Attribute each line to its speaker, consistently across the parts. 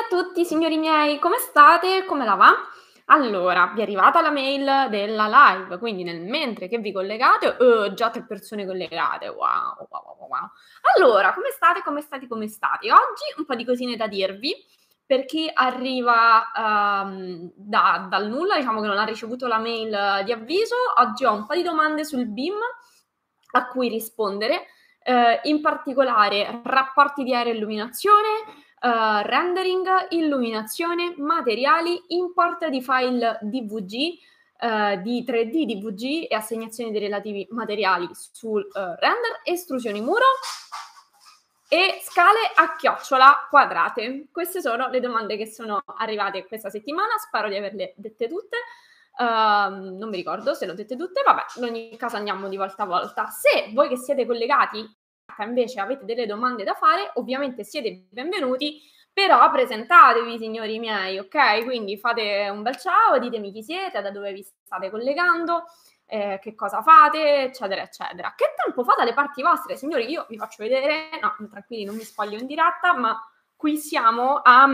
Speaker 1: a tutti, signori miei, come state? Come la va? Allora, vi è arrivata la mail della live, quindi nel mentre che vi collegate, uh, già tre persone collegate, wow, wow, wow, wow. Allora, come state, come state, come state? Oggi un po' di cosine da dirvi, per chi arriva um, da, dal nulla, diciamo che non ha ricevuto la mail di avviso, oggi ho un po' di domande sul BIM a cui rispondere, uh, in particolare rapporti di aria e illuminazione, uh, rendering, illuminazione, materiali, import di file DVG, uh, eh, di 3D DVG e assegnazione dei relativi materiali sul uh, render, estrusioni muro e scale a chiocciola quadrate. Queste sono le domande che sono arrivate questa settimana, spero di averle dette tutte. Uh, non mi ricordo se le ho dette tutte, vabbè, in ogni caso andiamo di volta a volta. Se voi che siete collegati invece avete delle domande da fare, ovviamente siete benvenuti, però presentatevi signori miei, ok? Quindi fate un bel ciao, ditemi chi siete, da dove vi state collegando, eh, che cosa fate, eccetera, eccetera. Che tempo fa dalle parti vostre? Signori, io vi faccio vedere, no, tranquilli, non mi spoglio in diretta, ma qui siamo a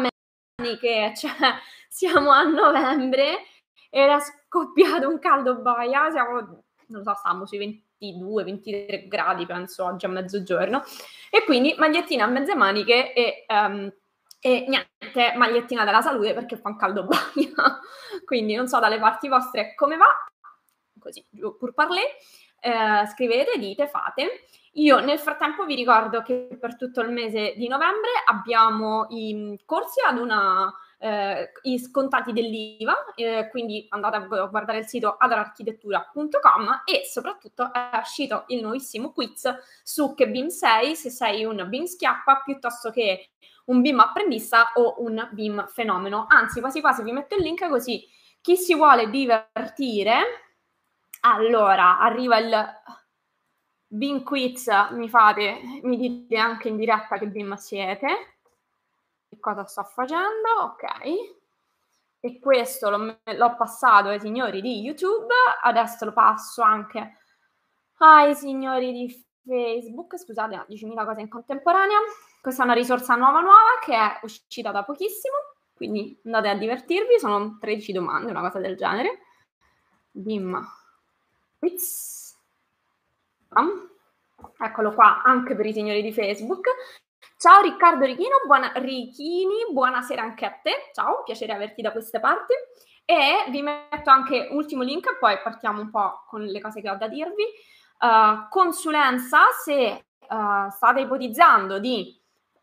Speaker 1: che cioè siamo a novembre, era scoppiato un caldo boia, siamo, non so, stiamo sui 20 22-23 gradi, penso oggi a mezzogiorno. E quindi magliettina a mezze maniche e, um, e niente, magliettina della salute perché fa un caldo bagno. quindi non so dalle parti vostre come va, così, pur parlé. Eh, scrivete, dite, fate. Io nel frattempo vi ricordo che per tutto il mese di novembre abbiamo i corsi ad una eh, i scontati dell'IVA, eh, quindi andate a guardare il sito adararchitettura.com e soprattutto è uscito il nuovissimo quiz su che BIM sei, se sei un BIM schiappa piuttosto che un BIM apprendista o un BIM fenomeno. Anzi, quasi quasi vi metto il link così chi si vuole divertire, allora arriva il BIM quiz, mi fate, mi dite anche in diretta che BIM siete che cosa sto facendo, ok. E questo l'ho, l'ho passato ai signori di YouTube, adesso lo passo anche ai signori di Facebook, scusate, 10.000 cose in contemporanea. Questa è una risorsa nuova nuova che è uscita da pochissimo, quindi andate a divertirvi, sono 13 domande, una cosa del genere. Bim. Eccolo qua anche per i signori di Facebook. Ciao Riccardo Richino, buona, Richini, buonasera anche a te. Ciao, piacere averti da queste parti. E vi metto anche ultimo link, poi partiamo un po' con le cose che ho da dirvi. Uh, consulenza, se uh, state ipotizzando di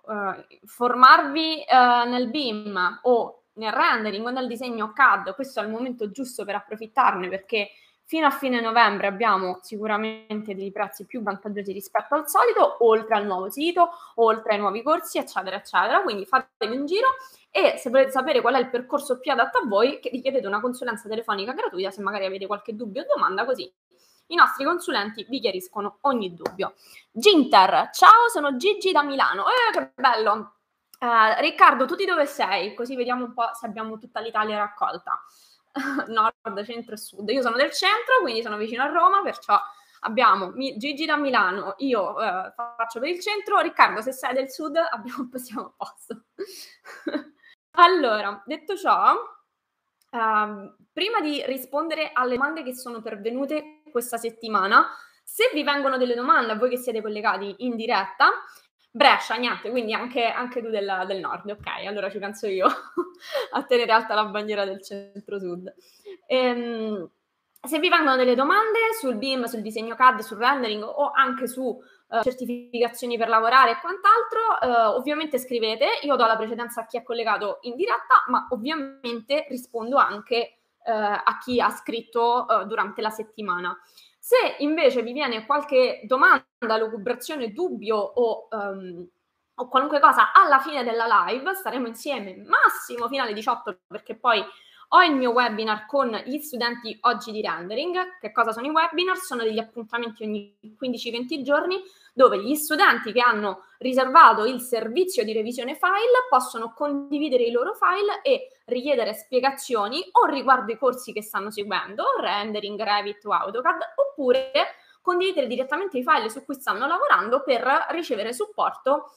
Speaker 1: uh, formarvi nel BIM o nel rendering o nel disegno CAD, questo è il momento giusto per approfittarne perché Fino a fine novembre abbiamo sicuramente dei prezzi più vantaggiosi rispetto al solito, oltre al nuovo sito, oltre ai nuovi corsi, eccetera, eccetera. Quindi fatevi un giro e se volete sapere qual è il percorso più adatto a voi, richiedete una consulenza telefonica gratuita se magari avete qualche dubbio o domanda, così i nostri consulenti vi chiariscono ogni dubbio. Ginter, ciao, sono Gigi da Milano. Eh, che bello! Uh, Riccardo, tu di dove sei? Così vediamo un po' se abbiamo tutta l'Italia raccolta. nord, centro e sud. Io sono del centro, quindi sono vicino a Roma, perciò abbiamo Gigi da Milano, io eh, faccio per il centro, Riccardo se sei del sud abbiamo, siamo a posto. allora, detto ciò, uh, prima di rispondere alle domande che sono pervenute questa settimana, se vi vengono delle domande a voi che siete collegati in diretta, Brescia, niente, quindi anche, anche tu del, del, nord, ok, allora ci penso io a tenere alta la bandiera del centro-sud. Ehm, se vi vengono delle domande sul BIM, sul disegno CAD, sul rendering o anche su uh, certificazioni per lavorare e quant'altro, uh, ovviamente scrivete, io do la precedenza a chi è collegato in diretta, ma ovviamente rispondo anche uh, a chi ha scritto durante la settimana. Se invece vi viene qualche domanda, lucubrazione, dubbio o, um, o qualunque cosa alla fine della live, staremo insieme massimo fino alle 18 perché poi ho il mio webinar con gli studenti oggi di rendering. Che cosa sono i webinar? Sono degli appuntamenti ogni 15-20 giorni dove gli studenti che hanno riservato il servizio di revisione file possono condividere i loro file e richiedere spiegazioni o riguardo i corsi che stanno seguendo, rendering, Revit o AutoCAD, oppure condividere direttamente i file su cui stanno lavorando per ricevere supporto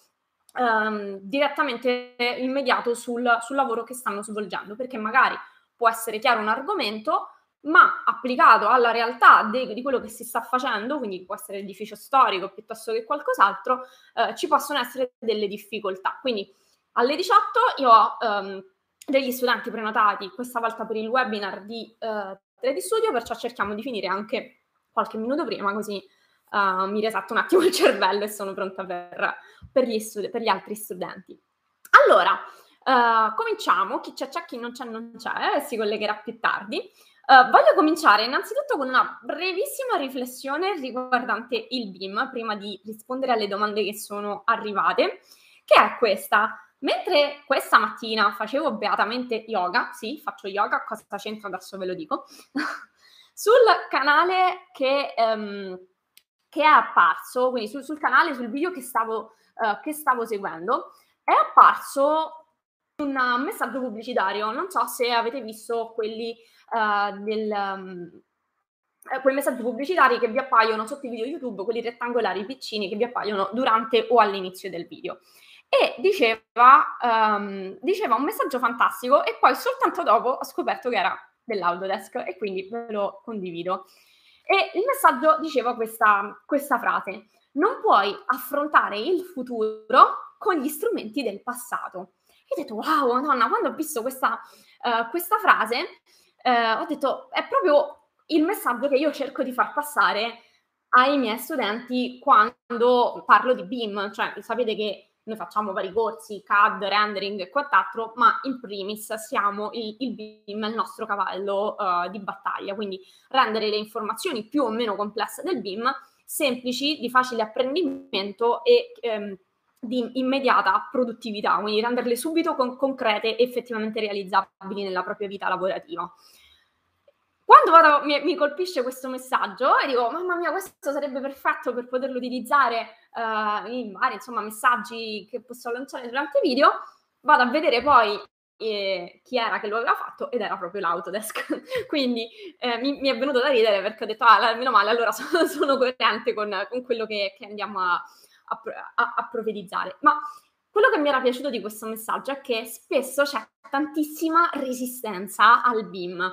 Speaker 1: ehm, direttamente immediato sul, sul lavoro che stanno svolgendo, perché magari può essere chiaro un argomento, ma applicato alla realtà de- di quello che si sta facendo, quindi può essere l'edificio storico piuttosto che qualcos'altro, eh, ci possono essere delle difficoltà. Quindi alle 18 io ho um, degli studenti prenotati, questa volta per il webinar di uh, 3D Studio, perciò cerchiamo di finire anche qualche minuto prima, così uh, mi resetto un attimo il cervello e sono pronta per, per, gli, studi- per gli, altri studenti. Allora, uh, cominciamo, chi c'è c'è, chi non c'è non c'è, si collegherà più tardi. Uh, voglio cominciare innanzitutto con una brevissima riflessione riguardante il BIM, prima di rispondere alle domande che sono arrivate, che è questa. Mentre questa mattina facevo beatamente yoga, sì, faccio yoga, cosa c'entra adesso ve lo dico, sul canale che, um, che, è apparso, quindi sul, sul, canale, sul video che stavo, uh, che stavo seguendo, è apparso un messaggio pubblicitario. Non so se avete visto quelli uh, del, um, quei messaggi pubblicitari che vi appaiono sotto i video YouTube, quelli rettangolari piccini che vi appaiono durante o all'inizio del video. E diceva, um, diceva un messaggio fantastico e poi soltanto dopo ho scoperto che era dell'Autodesk e quindi ve lo condivido. E il messaggio diceva questa, questa frase, non puoi affrontare il futuro con gli strumenti del passato. E ho detto, wow, madonna, quando ho visto questa, uh, questa frase, uh, ho detto, è proprio il messaggio che io cerco di far passare ai miei studenti quando parlo di BIM. Cioè, sapete che noi facciamo vari corsi, CAD, rendering e quant'altro, ma in primis siamo il, il BIM, il nostro cavallo uh, di battaglia, quindi rendere le informazioni più o meno complesse del BIM semplici, di facile apprendimento e ehm, di immediata produttività, quindi renderle subito con- concrete e effettivamente realizzabili nella propria vita lavorativa. Quando vado, mi, mi, colpisce questo messaggio e dico, mamma mia, questo sarebbe perfetto per poterlo utilizzare uh, in vari insomma, messaggi che posso lanciare durante i video, vado a vedere poi eh, chi era che lo aveva fatto ed era proprio l'Autodesk. Quindi eh, mi, mi, è venuto da ridere perché ho detto, ah, meno male, allora sono, sono coerente con, con, quello che, che andiamo a, a, a, a profetizzare. Ma quello che mi era piaciuto di questo messaggio è che spesso c'è tantissima resistenza al BIM,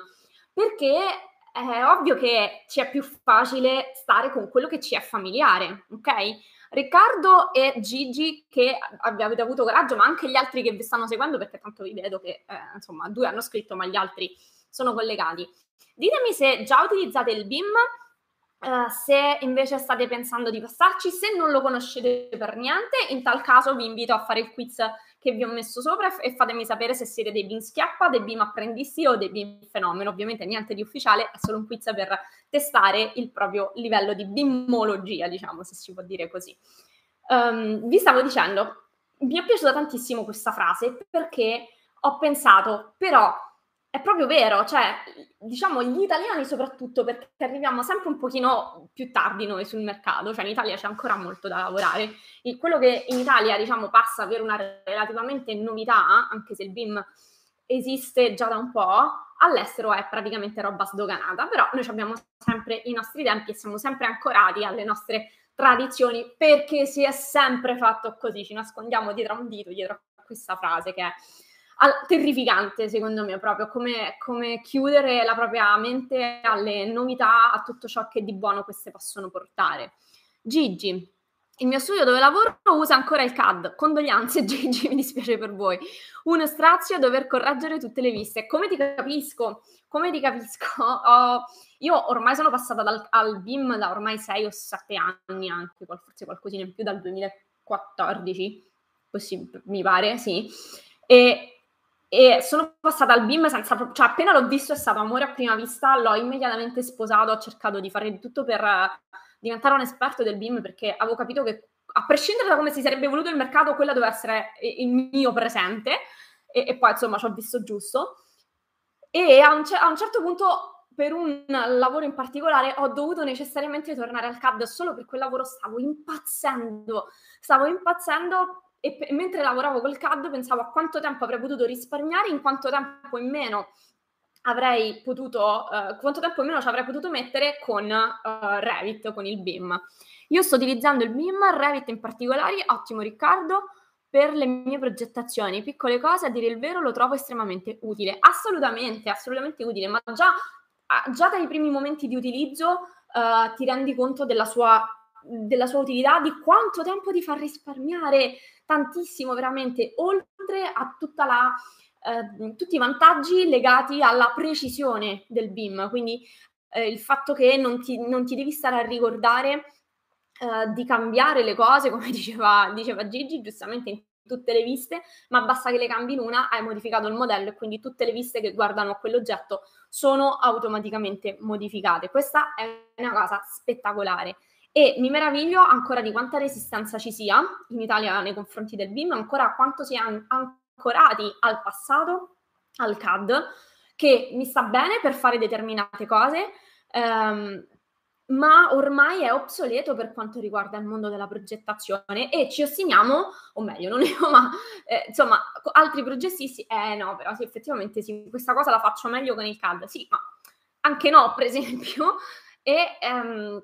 Speaker 1: perché è ovvio che ci è più facile stare con quello che ci è familiare, ok? Riccardo e Gigi che avete avuto coraggio, ma anche gli altri che vi stanno seguendo, perché tanto vi vedo che eh, insomma due hanno scritto, ma gli altri sono collegati. Ditemi se già utilizzate il BIM, uh, se invece state pensando di passarci, se non lo conoscete per niente, in tal caso vi invito a fare il quiz che vi ho messo sopra e fatemi sapere se siete dei BIM schiappa, dei BIM apprendisti o dei BIM fenomeno. Ovviamente niente di ufficiale, è solo un quiz per testare il proprio livello di BIMologia, diciamo, se si può dire così. Um, vi stavo dicendo, mi è piaciuta tantissimo questa frase perché ho pensato, però è proprio vero, cioè, diciamo, gli italiani soprattutto, perché arriviamo sempre un pochino più tardi noi sul mercato, cioè in Italia c'è ancora molto da lavorare. E quello che in Italia, diciamo, passa per una relativamente novità, anche se il BIM esiste già da un po', all'estero è praticamente roba sdoganata, però noi abbiamo sempre i nostri tempi e siamo sempre ancorati alle nostre tradizioni perché si è sempre fatto così, ci nascondiamo dietro a un dito, dietro a questa frase che è terrificante secondo me proprio come, come, chiudere la propria mente alle novità, a tutto ciò che di buono queste possono portare. Gigi, il mio studio dove lavoro usa ancora il CAD. Condoglianze, Gigi, mi dispiace per voi. Uno strazio dover correggere tutte le viste. Come ti capisco? Come ti capisco? Oh, io ormai sono passata dal, al BIM da ormai 6 o 7 anni, anche forse qualcosina in più dal 2014, così mi pare, sì. E e sono passata al BIM senza, cioè appena l'ho visto è stato amore a prima vista, l'ho immediatamente sposato, ho cercato di fare di tutto per diventare un esperto del BIM perché avevo capito che a prescindere da come si sarebbe voluto il mercato, quello doveva essere il mio presente e, e poi insomma ci ho visto giusto. E a un, a un certo punto per un lavoro in particolare ho dovuto necessariamente tornare al CAD solo per quel lavoro stavo impazzendo, stavo impazzendo e p- mentre lavoravo col CAD pensavo a quanto tempo avrei potuto risparmiare, in quanto tempo in meno avrei potuto, uh, quanto tempo in meno ci avrei potuto mettere con uh, Revit, con il BIM. Io sto utilizzando il BIM, Revit in particolare, ottimo Riccardo, per le mie progettazioni, piccole cose, a dire il vero, lo trovo estremamente utile. Assolutamente, assolutamente utile, ma già, già dai primi momenti di utilizzo uh, ti rendi conto della sua, della sua utilità, di quanto tempo ti fa risparmiare tantissimo, veramente, oltre a tutta la, uh, tutti i vantaggi legati alla precisione del BIM, quindi uh, il fatto che non ti, non ti devi stare a ricordare Uh, di cambiare le cose, come diceva, diceva Gigi, giustamente in tutte le viste, ma basta che le cambi in una, hai modificato il modello e quindi tutte le viste che guardano a quell'oggetto sono automaticamente modificate. Questa è una cosa spettacolare e mi meraviglio ancora di quanta resistenza ci sia in Italia nei confronti del BIM, ancora quanto siano ancorati al passato, al CAD, che mi sta bene per fare determinate cose, ehm, ma ormai è obsoleto per quanto riguarda il mondo della progettazione e ci ostiniamo, o meglio, non io, ma eh, insomma, altri progettisti, eh no, però sì, effettivamente sì, questa cosa la faccio meglio con il CAD, sì, ma anche no, per esempio, e, ehm,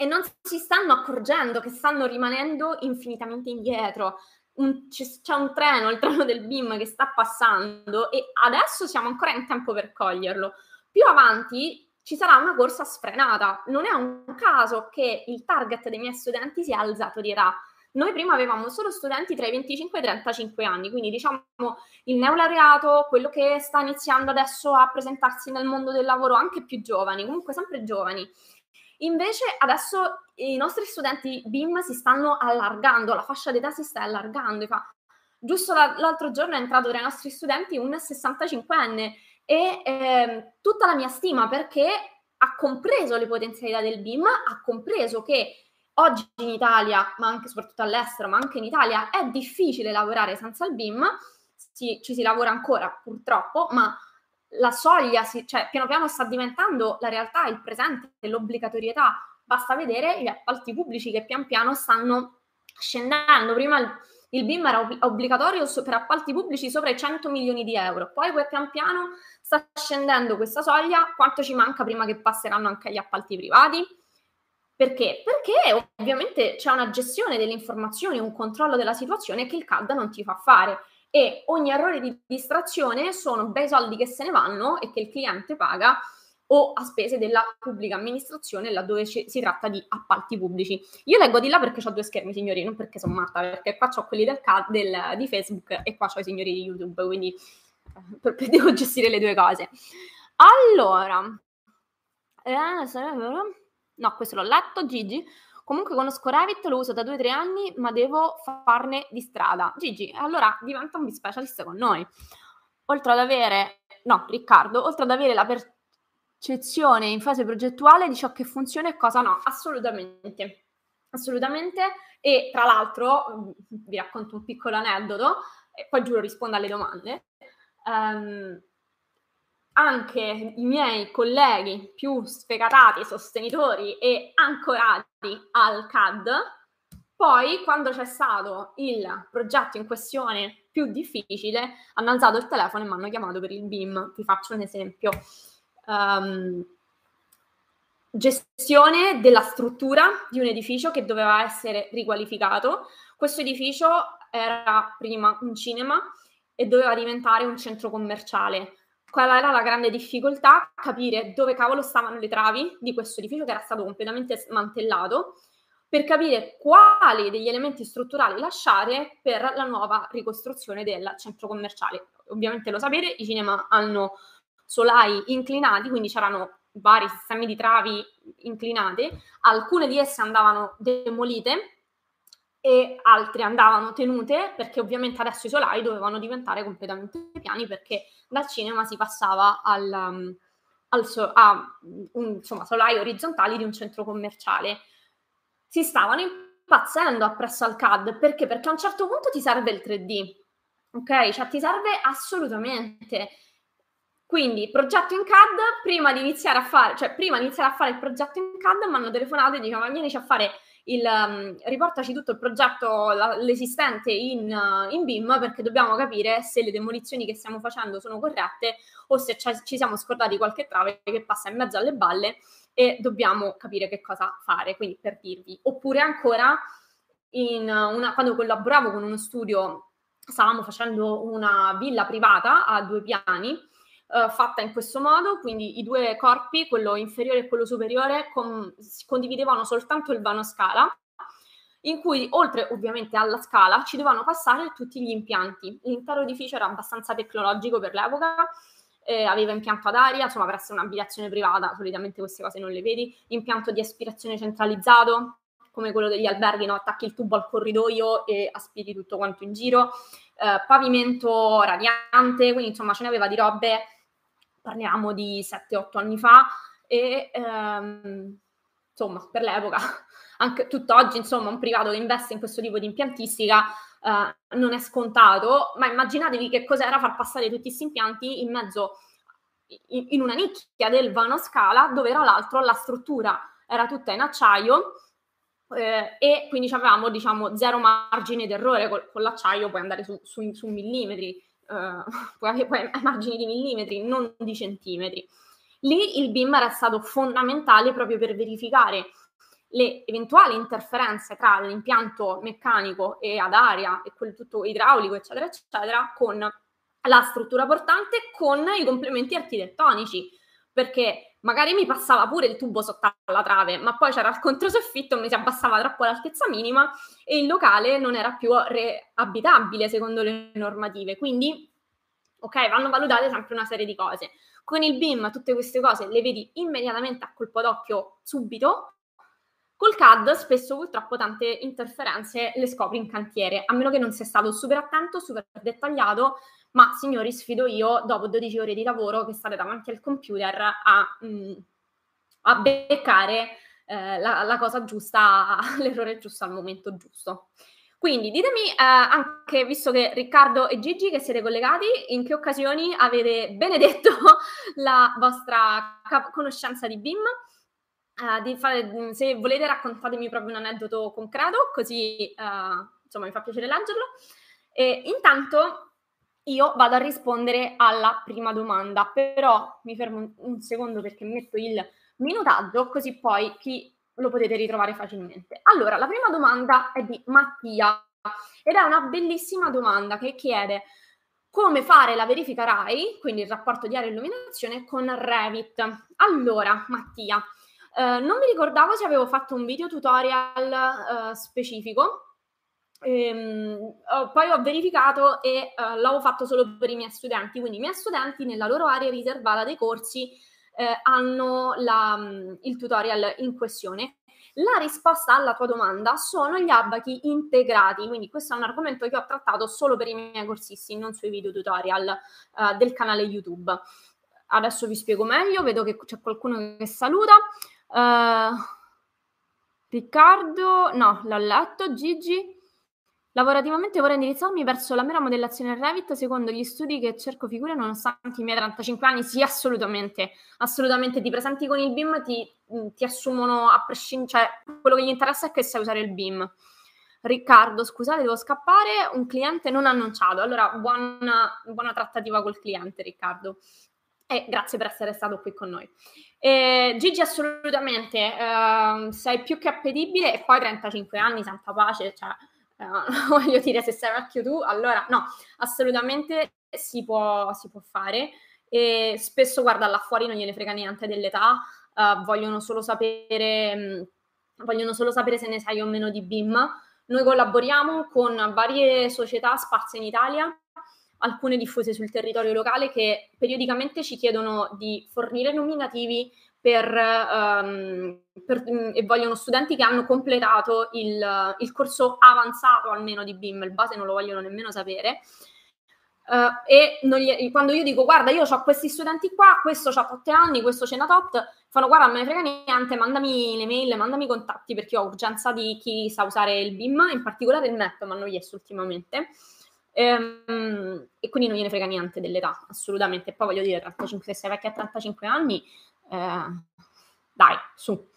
Speaker 1: e non si stanno accorgendo che stanno rimanendo infinitamente indietro. Un, c'è un treno, il treno del BIM che sta passando e adesso siamo ancora in tempo per coglierlo. Più avanti ci sarà una corsa sfrenata. Non è un caso che il target dei miei studenti sia alzato di età. Noi prima avevamo solo studenti tra i 25 e i 35 anni, quindi diciamo il neolaureato, quello che sta iniziando adesso a presentarsi nel mondo del lavoro, anche più giovani, comunque sempre giovani. Invece adesso i nostri studenti BIM si stanno allargando, la fascia d'età si sta allargando. Giusto l'altro giorno è entrato tra i nostri studenti un 65enne e eh, tutta la mia stima perché ha compreso le potenzialità del BIM, ha compreso che oggi in Italia, ma anche soprattutto all'estero, ma anche in Italia, è difficile lavorare senza il BIM, si, ci si lavora ancora purtroppo, ma la soglia, si, cioè piano piano sta diventando la realtà, il presente, l'obbligatorietà. Basta vedere gli appalti pubblici che pian piano stanno scendendo. Prima il, il BIM era obbligatorio per appalti pubblici sopra i 100 milioni di euro, poi pian piano sta scendendo questa soglia, quanto ci manca prima che passeranno anche agli appalti privati? Perché? Perché ovviamente c'è una gestione delle informazioni, un controllo della situazione che il CAD non ti fa fare e ogni errore di distrazione sono bei soldi che se ne vanno e che il cliente paga o a spese della pubblica amministrazione laddove ci, si tratta di appalti pubblici. Io leggo di là perché ho due schermi, signori, non perché sono matta, perché qua ho quelli del, del, di Facebook e qua ho i signori di YouTube, quindi per, devo gestire le due cose. Allora, eh, no, questo l'ho letto, Gigi. Comunque conosco Revit, lo uso da due o tre anni, ma devo farne di strada. Gigi, allora diventa un specialist con noi. Oltre ad avere, no, Riccardo, oltre ad avere la percezione in fase progettuale di ciò che funziona e cosa no, assolutamente. Assolutamente. E tra l'altro, vi racconto un piccolo aneddoto, e poi giuro rispondo alle domande um, anche i miei colleghi più sfegatati, sostenitori e ancorati al CAD, poi quando c'è stato il progetto in questione più difficile, hanno alzato il telefono e mi hanno chiamato per il BIM. Vi faccio un esempio. Um, gestione della struttura di un edificio che doveva essere riqualificato. Questo edificio era prima un cinema e doveva diventare un centro commerciale. Qual era la grande difficoltà? Capire dove cavolo stavano le travi di questo edificio che era stato completamente smantellato per capire quali degli elementi strutturali lasciare per la nuova ricostruzione del centro commerciale. Ovviamente lo sapete, i cinema hanno solai inclinati, quindi c'erano vari sistemi di travi inclinate, alcune di esse andavano demolite e altre andavano tenute perché ovviamente adesso i solai dovevano diventare completamente piani perché dal cinema si passava al, um, al so, a un, insomma, solai orizzontali di un centro commerciale. Si stavano impazzendo appresso al CAD perché? Perché a un certo punto ti serve il 3D, ok? Cioè ti serve assolutamente. Quindi, progetto in CAD, prima di iniziare a fare, cioè prima di iniziare a fare il progetto in CAD, mi hanno telefonato e dicevano, vienici a fare il, um, riportaci tutto il progetto, la, l'esistente in, uh, in, BIM perché dobbiamo capire se le demolizioni che stiamo facendo sono corrette o se ci siamo scordati qualche trave che passa in mezzo alle balle e dobbiamo capire che cosa fare, quindi per dirvi. Oppure ancora, una, quando collaboravo con uno studio stavamo facendo una villa privata a due piani, eh, fatta in questo modo, quindi i due corpi, quello inferiore e quello superiore, con, condividevano soltanto il vano scala, in cui oltre ovviamente alla scala ci dovevano passare tutti gli impianti. L'intero edificio era abbastanza tecnologico per l'epoca, eh, aveva impianto ad aria, insomma per essere un'abitazione privata solitamente queste cose non le vedi, impianto di aspirazione centralizzato, come quello degli alberghi, no? attacchi il tubo al corridoio e aspiri tutto quanto in giro, eh, pavimento radiante, quindi insomma ce ne aveva di robe, parliamo di 7-8 anni fa, e ehm, insomma per l'epoca, anche tutt'oggi insomma un privato che investe in questo tipo di impiantistica eh, non è scontato, ma immaginatevi che cos'era far passare tutti questi impianti in mezzo in, in una nicchia del vano scala dove tra l'altro la struttura era tutta in acciaio eh, e quindi avevamo diciamo zero margine d'errore con, con l'acciaio puoi andare su, su, su millimetri eh, puoi avere margini di millimetri non di centimetri. Lì il BIM era stato fondamentale proprio per verificare le eventuali interferenze tra l'impianto meccanico e ad aria e quel tutto idraulico eccetera eccetera con la struttura portante con i complementi architettonici. Perché magari mi passava pure il tubo sotto alla trave, ma poi c'era il controsoffitto, mi si abbassava troppo l'altezza minima e il locale non era più abitabile secondo le normative. Quindi, ok, vanno valutate sempre una serie di cose. Con il BIM tutte queste cose le vedi immediatamente a colpo d'occhio subito. Col CAD spesso purtroppo tante interferenze le scopri in cantiere, a meno che non sia stato super attento, super dettagliato ma signori sfido io dopo 12 ore di lavoro che state davanti al computer a, mh, mm, a beccare eh, la, la, cosa giusta, l'errore giusto al momento giusto. Quindi ditemi eh, anche, visto che Riccardo e Gigi che siete collegati, in che occasioni avete benedetto la vostra cap- conoscenza di BIM? Uh, fare, se volete raccontatemi proprio un aneddoto concreto, così uh, insomma mi fa piacere leggerlo. E intanto io vado a rispondere alla prima domanda, però mi fermo un secondo perché metto il minutaggio, così poi chi lo potete ritrovare facilmente. Allora, la prima domanda è di Mattia ed è una bellissima domanda che chiede come fare la verifica RAI, quindi il rapporto di area e illuminazione, con Revit. Allora, Mattia, eh, non mi ricordavo se avevo fatto un video tutorial eh, specifico, Ehm, poi ho verificato e uh, l'avevo fatto solo per i miei studenti, quindi i miei studenti nella loro area riservata dei corsi eh, hanno la, mm, il tutorial in questione. La risposta alla tua domanda sono gli abachi integrati, quindi questo è un argomento che ho trattato solo per i miei corsisti, non sui video tutorial uh, del canale YouTube. Adesso vi spiego meglio, vedo che c'è qualcuno che saluta. Uh, Riccardo, no, l'ho letto, Gigi. Lavorativamente vorrei indirizzarmi verso la mera modellazione Revit secondo gli studi che cerco figure nonostante i miei 35 anni. Sì, assolutamente, assolutamente. Ti presenti con il BIM, ti, mm, ti assumono a prescindere, cioè quello che gli interessa è che sai usare il BIM. Riccardo, scusate, devo scappare, un cliente non annunciato. Allora, buona, buona trattativa col cliente, Riccardo. E grazie per essere stato qui con noi. Eh, Gigi, assolutamente, eh, sei più che appetibile e poi 35 anni, santa pace, cioè eh, voglio dire, se sei vecchio tu, allora no, assolutamente si può, si può fare. E spesso, guarda, là fuori non gliene frega niente dell'età, uh, vogliono, solo sapere, mh, mm, vogliono solo sapere se ne sai o meno di BIM. Noi collaboriamo con varie società sparse in Italia, alcune diffuse sul territorio locale, che periodicamente ci chiedono di fornire nominativi per, um, per, mm, e vogliono studenti che hanno completato il, il, corso avanzato almeno di BIM, il base non lo vogliono nemmeno sapere. Uh, e gli, quando io dico guarda io ho questi studenti qua, questo ha 8 anni, questo ce n'ha tot, fanno guarda non me ne frega niente, mandami le mail, mandami i contatti perché ho urgenza di chi sa usare il BIM, in particolare il MEP mi hanno chiesto ultimamente. Ehm, e quindi non gliene frega niente dell'età, assolutamente. Poi voglio dire, 35, se sei vecchia a 35 anni, eh, dai, su.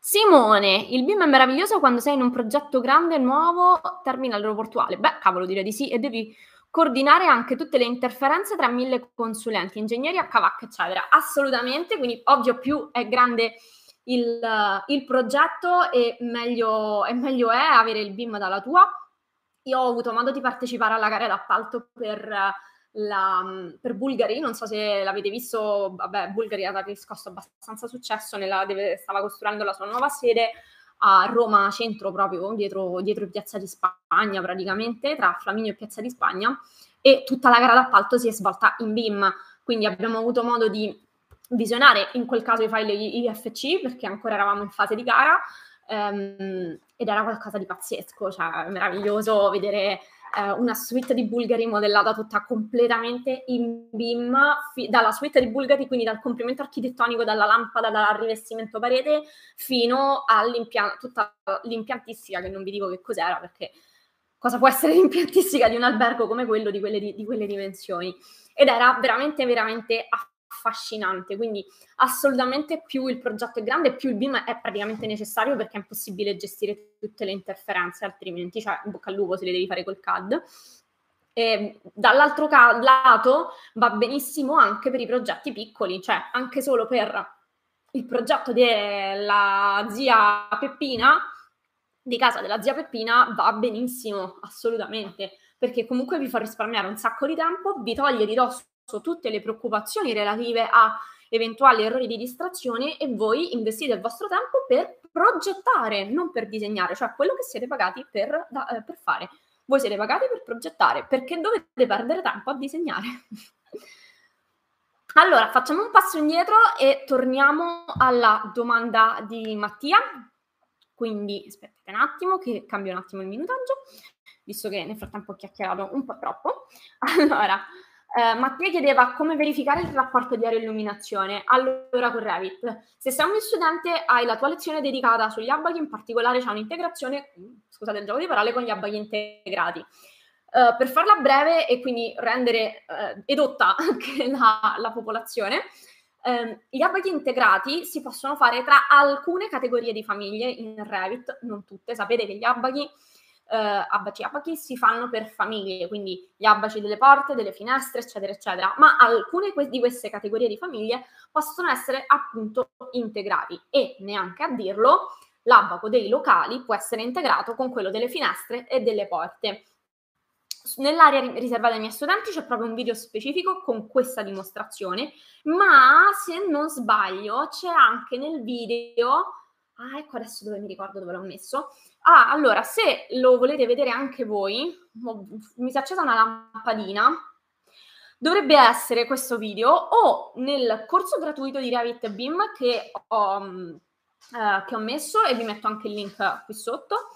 Speaker 1: Simone, il BIM è meraviglioso quando sei in un progetto grande, nuovo, terminale aeroportuale. Beh, cavolo, direi di sì, e devi coordinare anche tutte le interferenze tra mille consulenti, ingegneri, HVAC, eccetera. Assolutamente, quindi ovvio più è grande il, il progetto e meglio, e meglio è avere il BIM dalla tua. Io ho avuto modo di partecipare alla gara d'appalto per la, per Bulgari, non so se l'avete visto, vabbè, Bulgari ha riscosso abbastanza successo, nella, deve, stava costruendo la sua nuova sede a Roma centro, proprio dietro, dietro Piazza di Spagna praticamente, tra Flaminio e Piazza di Spagna, e tutta la gara d'appalto si è svolta in BIM, quindi abbiamo avuto modo di visionare in quel caso i file IFC perché ancora eravamo in fase di gara um, ed era qualcosa di pazzesco, cioè meraviglioso vedere eh, una suite di Bulgari modellata tutta completamente in BIM, fi- dalla suite di Bulgari, quindi dal complemento architettonico, dalla lampada, dal rivestimento parete, fino a tutta l'impiantistica, che non vi dico che cos'era, perché cosa può essere l'impiantistica di un albergo come quello di quelle, di, di quelle dimensioni. Ed era veramente, veramente affascinante, quindi assolutamente più il progetto è grande, più il BIM è praticamente necessario perché è impossibile gestire tutte le interferenze, altrimenti, cioè, in bocca al lupo se le devi fare col CAD. E dall'altro ca- lato va benissimo anche per i progetti piccoli, cioè anche solo per il progetto della zia Peppina, di casa della zia Peppina, va benissimo, assolutamente, perché comunque vi fa risparmiare un sacco di tempo, vi toglie di dosso tutte le preoccupazioni relative a eventuali errori di distrazione e voi investite il vostro tempo per progettare, non per disegnare, cioè quello che siete pagati per, da, eh, per fare. Voi siete pagati per progettare, perché dovete perdere tempo a disegnare? allora, facciamo un passo indietro e torniamo alla domanda di Mattia. Quindi aspettate un attimo che cambio un attimo il minutaggio, visto che nel frattempo ho chiacchierato un po' troppo. Allora, eh, Mattia chiedeva come verificare il rapporto di aria illuminazione. Allora, con Revit, se sei uno studente, hai la tua lezione dedicata sugli abaki, in particolare c'è un'integrazione, scusate il gioco di parole, con gli abaki integrati. Uh, per farla breve e quindi rendere uh, edotta anche la, la popolazione, um, gli abaki integrati si possono fare tra alcune categorie di famiglie in Revit, non tutte. Sapete che gli abaki eh, abaci abachi si fanno per famiglie, quindi gli abaci delle porte, delle finestre, eccetera, eccetera, ma alcune di queste categorie di famiglie possono essere appunto integrati e neanche a dirlo, l'abaco dei locali può essere integrato con quello delle finestre e delle porte. Nell'area riservata ai miei studenti c'è proprio un video specifico con questa dimostrazione, ma se non sbaglio c'è anche nel video Ah, ecco adesso dove mi ricordo dove l'ho messo. Ah, allora, se lo volete vedere anche voi, mi si è accesa una lampadina, dovrebbe essere questo video o nel corso gratuito di Revit BIM che ho, uh, che ho messo e vi metto anche il link qui sotto,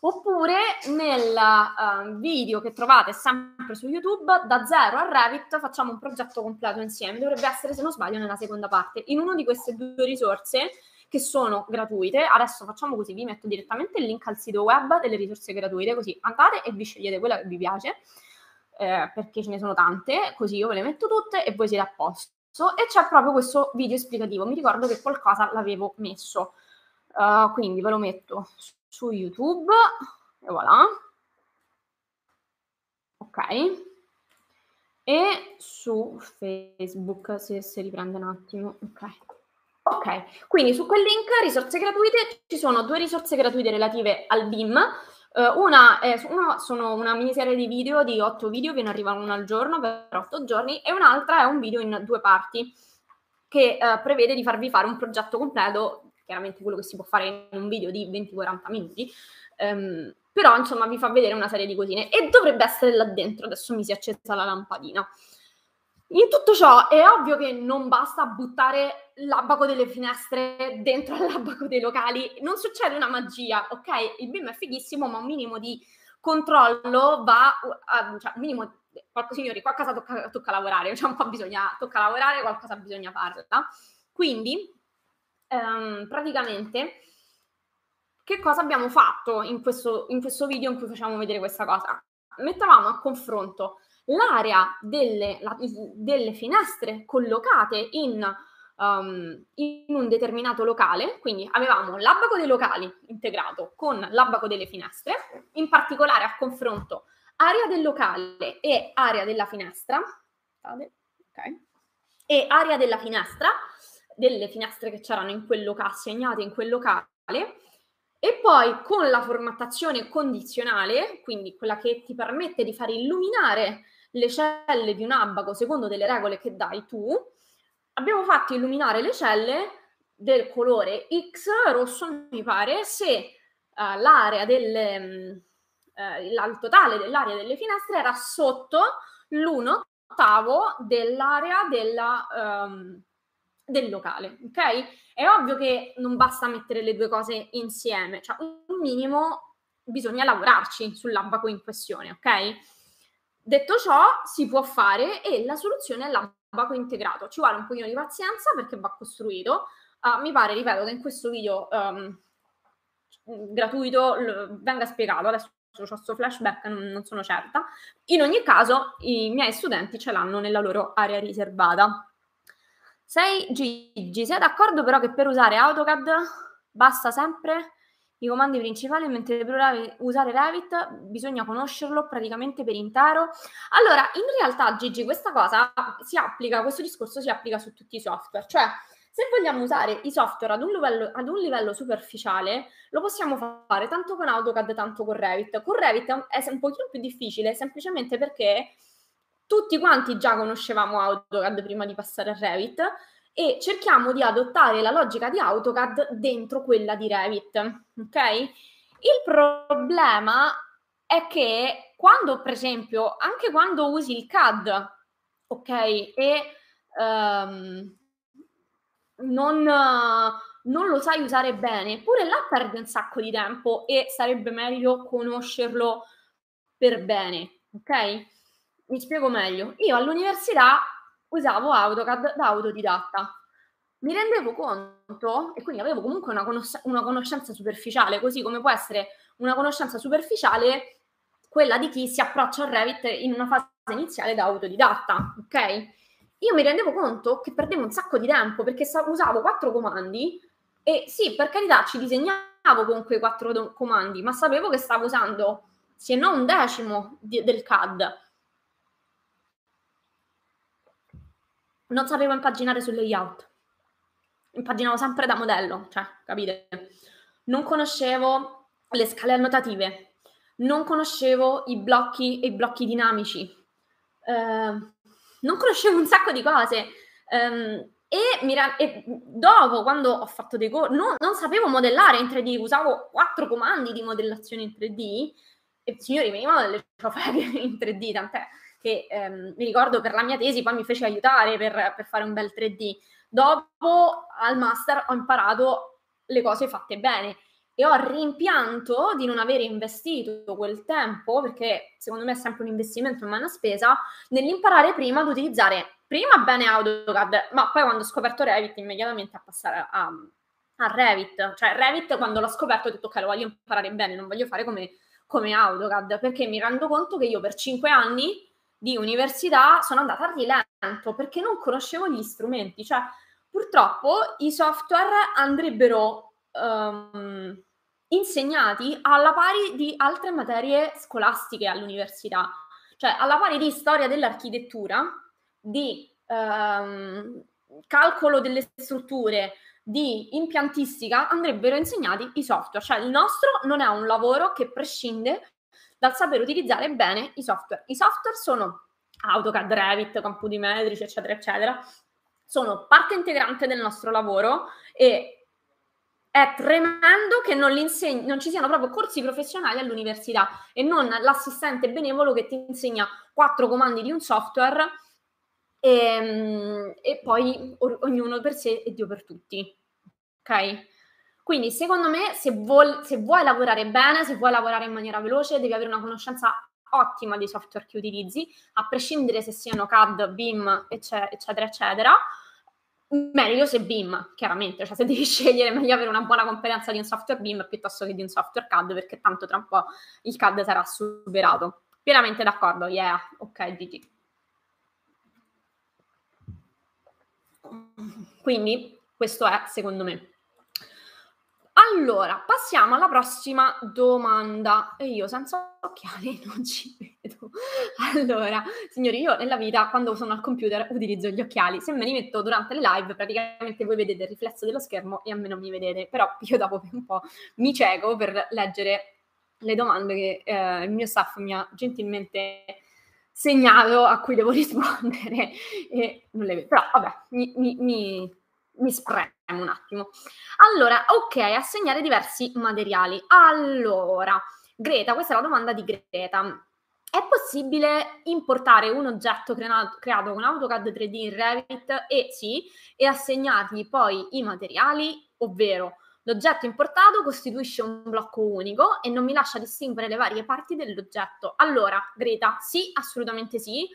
Speaker 1: oppure nel uh, video che trovate sempre su YouTube, da zero a Revit facciamo un progetto completo insieme, dovrebbe essere se non sbaglio nella seconda parte. In una di queste due risorse che sono gratuite. Adesso facciamo così, vi metto direttamente il link al sito web delle risorse gratuite, così andate e vi scegliete quella che vi piace, eh, perché ce ne sono tante, così io ve le metto tutte e voi siete a posto. E c'è proprio questo video esplicativo, mi ricordo che qualcosa l'avevo messo, uh, quindi ve lo metto su YouTube e voilà. Ok. E su Facebook, se, se riprende un attimo. Ok. Ok, quindi su quel link risorse gratuite ci sono due risorse gratuite relative al BIM. Uh, una, è, una sono una miniserie di video di otto video che ne arrivano uno al giorno per otto giorni e un'altra è un video in due parti che uh, prevede di farvi fare un progetto completo, chiaramente quello che si può fare in un video di 20-40 minuti, um, però insomma vi fa vedere una serie di cosine e dovrebbe essere là dentro, adesso mi si è accesa la lampadina. In tutto ciò è ovvio che non basta buttare l'abaco delle finestre dentro all'abaco dei locali, non succede una magia, ok? Il BIM è fighissimo, ma un minimo di controllo va, a, cioè un minimo, signori, qualcosa tocca, tocca lavorare, cioè un po' bisogna, tocca lavorare, qualcosa bisogna farla. Quindi, um, praticamente, che cosa abbiamo fatto in questo, in questo video in cui facciamo vedere questa cosa? Mettavamo a confronto l'area delle, la, delle finestre collocate in, um, in, un determinato locale, quindi avevamo l'abaco dei locali integrato con l'abaco delle finestre, in particolare a confronto area del locale e area della finestra, okay, e area della finestra, delle finestre che c'erano in quel locale, assegnate in quel locale, E poi con la formattazione condizionale, quindi quella che ti permette di far illuminare le celle di un abaco secondo delle regole che dai tu, abbiamo fatto illuminare le celle del colore X, rosso mi pare, se uh, l'area del uh, totale dell'area delle finestre era sotto l'1 ottavo dell'area della, um, del locale, ok? È ovvio che non basta mettere le due cose insieme, cioè un minimo bisogna lavorarci sull'abaco in questione, ok? Detto ciò, si può fare e la soluzione è l'abaco integrato. Ci vuole un pochino di pazienza perché va costruito. Uh, mi pare, ripeto, che in questo video um, gratuito l- venga spiegato. Adesso ho questo flashback, non, non sono certa. In ogni caso, i miei studenti ce l'hanno nella loro area riservata. Sei Gigi, sei d'accordo però che per usare AutoCAD basta sempre i comandi principali, mentre per usare Revit bisogna conoscerlo praticamente per intero. Allora, in realtà, Gigi, questa cosa si applica, questo discorso si applica su tutti i software, cioè se vogliamo usare i software ad un, livello, ad un livello superficiale, lo possiamo fare tanto con AutoCAD, tanto con Revit. Con Revit è un pochino più difficile, semplicemente perché tutti quanti già conoscevamo AutoCAD prima di passare a Revit, e cerchiamo di adottare la logica di AutoCAD dentro quella di Revit, ok? Il problema è che quando, per esempio, anche quando usi il CAD, ok, e um, non, non lo sai usare bene, pure là perdi un sacco di tempo e sarebbe meglio conoscerlo per bene, ok? Mi spiego meglio. Io all'università usavo AutoCAD da autodidatta. Mi rendevo conto, e quindi avevo comunque una, conos- una conoscenza superficiale, così come può essere una conoscenza superficiale quella di chi si approccia al Revit in una fase iniziale da autodidatta, ok? Io mi rendevo conto che perdevo un sacco di tempo perché usavo quattro comandi e sì, per carità, ci disegnavo con quei quattro do- comandi, ma sapevo che stavo usando se non un decimo di- del CAD non sapevo impaginare sul layout. Impaginavo sempre da modello, cioè, capite? Non conoscevo le scale annotative, non conoscevo i blocchi e i blocchi dinamici, eh, non conoscevo un sacco di cose. Um, e, ra- e, dopo, quando ho fatto dei corsi, non, non, sapevo modellare in 3D, usavo quattro comandi di modellazione in 3D e signori, venivano delle ciofeghe in 3D, tant'è che ehm, mi ricordo per la mia tesi poi mi fece aiutare per, per fare un bel 3D. Dopo al master ho imparato le cose fatte bene e ho rimpianto di non aver investito quel tempo, perché secondo me è sempre un investimento, è una spesa, nell'imparare prima ad utilizzare prima bene AutoCAD, ma poi quando ho scoperto Revit immediatamente a passare a, a Revit. Cioè Revit quando l'ho scoperto ho detto ok, lo voglio imparare bene, non voglio fare come, come AutoCAD, perché mi rendo conto che io per cinque anni di università sono andata a rilento perché non conoscevo gli strumenti. Cioè, purtroppo i software andrebbero um, insegnati alla pari di altre materie scolastiche all'università, cioè alla pari di storia dell'architettura, di um, calcolo delle strutture, di impiantistica, andrebbero insegnati i software. Cioè il nostro non è un lavoro che prescinde dal sapere utilizzare bene i software. I software sono AutoCAD, Revit, computi metrici, eccetera, eccetera, sono parte integrante del nostro lavoro e è tremendo che non, non, ci siano proprio corsi professionali all'università e non l'assistente benevolo che ti insegna quattro comandi di un software e, ehm, e poi ognuno per sé e Dio per tutti. Ok? Quindi secondo me se, vuol, se vuoi lavorare bene, se vuoi lavorare in maniera veloce, devi avere una conoscenza ottima dei software che utilizzi, a prescindere se siano CAD, BIM, eccetera, eccetera. Meglio se BIM, chiaramente, cioè se devi scegliere meglio avere una buona competenza di un software BIM piuttosto che di un software CAD, perché tanto tra un po' il CAD sarà superato. Pienamente d'accordo, yeah, ok Gigi. Quindi questo è secondo me. Allora, passiamo alla prossima domanda. E io senza occhiali non ci vedo. Allora, signori, io nella vita quando sono al computer utilizzo gli occhiali. Se me li metto durante le live, praticamente voi vedete il riflesso dello schermo e a me non mi vedete. Però io dopo un po' mi cieco per leggere le domande che eh, il mio staff mi ha gentilmente segnato a cui devo rispondere e non le vedo. Però vabbè, mi, mi, mi, mi spremo un attimo. Allora, ok, assegnare diversi materiali. Allora, Greta, questa è la domanda di Greta. È possibile importare un oggetto creato, con AutoCAD 3D in Revit e sì, e assegnargli poi i materiali, ovvero l'oggetto importato costituisce un blocco unico e non mi lascia distinguere le varie parti dell'oggetto. Allora, Greta, sì, assolutamente sì.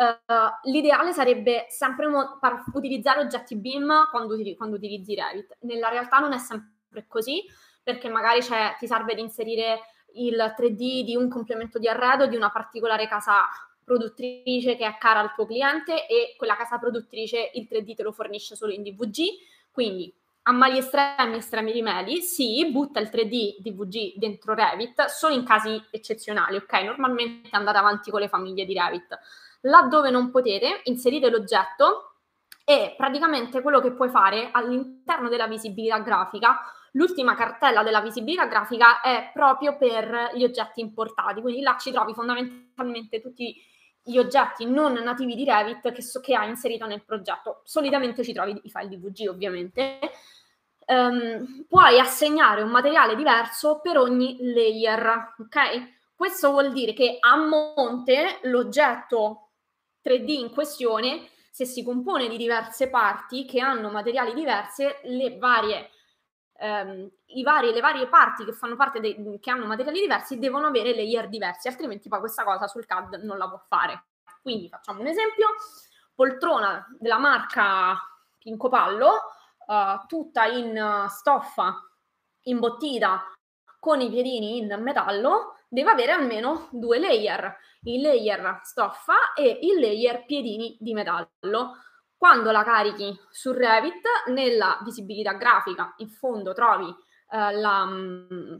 Speaker 1: Uh, l'ideale sarebbe sempre mo- utilizzare oggetti BIM quando, quando, utilizzi Revit. Nella realtà non è sempre così, perché magari ti serve di inserire il 3D di un complemento di arredo di una particolare casa produttrice che è cara al tuo cliente e quella casa produttrice il 3D te lo fornisce solo in DVG. Quindi a mali estremi, estremi rimedi, sì, butta il 3D DVG dentro Revit, solo in casi eccezionali, ok? Normalmente andate avanti con le famiglie di Revit. Laddove non potete, inserite l'oggetto e praticamente quello che puoi fare all'interno della visibilità grafica L'ultima cartella della visibilità grafica è proprio per gli oggetti importati, quindi là ci trovi fondamentalmente tutti gli oggetti non nativi di Revit che, so, che hai inserito nel progetto. Solitamente ci trovi i file DVG ovviamente. Um, puoi assegnare un materiale diverso per ogni layer, ok? Questo vuol dire che a monte l'oggetto 3D in questione, se si compone di diverse parti che hanno materiali diversi, le varie ehm, vari, le varie parti che fanno parte dei, che hanno materiali diversi devono avere layer diversi, altrimenti poi questa cosa sul CAD non la può fare. Quindi facciamo un esempio, poltrona della marca Pinco Pallo, uh, tutta in stoffa imbottita con i piedini in metallo, deve avere almeno due layer, il layer stoffa e il layer piedini di metallo. Quando la carichi su Revit, nella visibilità grafica in fondo trovi, eh, la, mm,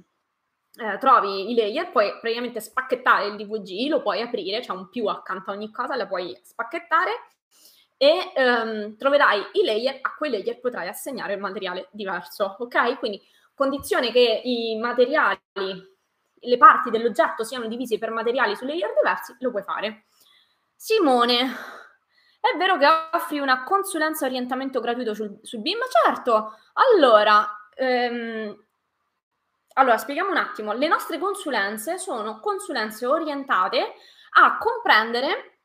Speaker 1: eh, trovi i layer, puoi praticamente spacchettare il DVG, lo puoi aprire, c'è cioè un più accanto a ogni cosa, la puoi spacchettare e ehm, troverai i layer, a quei layer potrai assegnare il materiale diverso, ok? Quindi condizione che i materiali, le parti dell'oggetto siano divise per materiali su layer diversi, lo puoi fare. Simone, è vero che offri una consulenza orientamento gratuito sul, sul BIM? Certo. Allora, ehm, allora, spieghiamo un attimo. Le nostre consulenze sono consulenze orientate a comprendere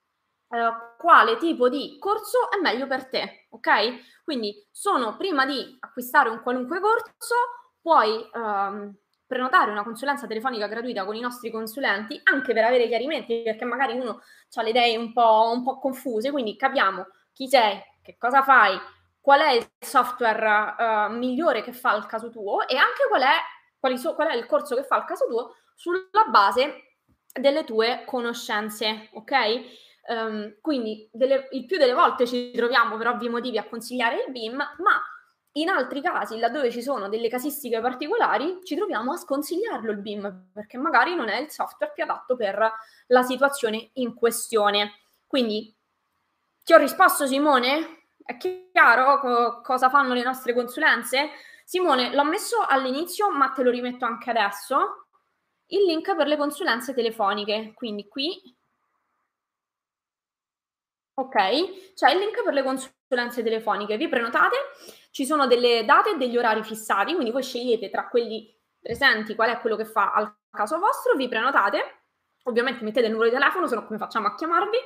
Speaker 1: eh, quale tipo di corso è meglio per te, ok? Quindi sono prima di acquistare un qualunque corso, puoi ehm, prenotare una consulenza telefonica gratuita con i nostri consulenti, anche per avere chiarimenti, perché magari uno ha le idee un po', un po confuse, quindi capiamo chi sei, che cosa fai, qual è il software uh, migliore che fa il caso tuo e anche qual è, so, qual è il corso che fa il caso tuo sulla base delle tue conoscenze, ok? Um, quindi delle, il più delle volte ci troviamo per ovvi motivi a consigliare il BIM, ma in altri casi, laddove ci sono delle casistiche particolari, ci troviamo a sconsigliarlo il BIM, perché magari non è il software più adatto per la situazione in questione. Quindi, ti ho risposto Simone? È chiaro co- cosa fanno le nostre consulenze? Simone, l'ho messo all'inizio, ma te lo rimetto anche adesso. Il link per le consulenze telefoniche. Quindi qui Ok, c'è il link per le consulenze telefoniche, vi prenotate, ci sono delle date e degli orari fissati, quindi voi scegliete tra quelli presenti qual è quello che fa al caso vostro, vi prenotate, ovviamente mettete il numero di telefono, se no come facciamo a chiamarvi,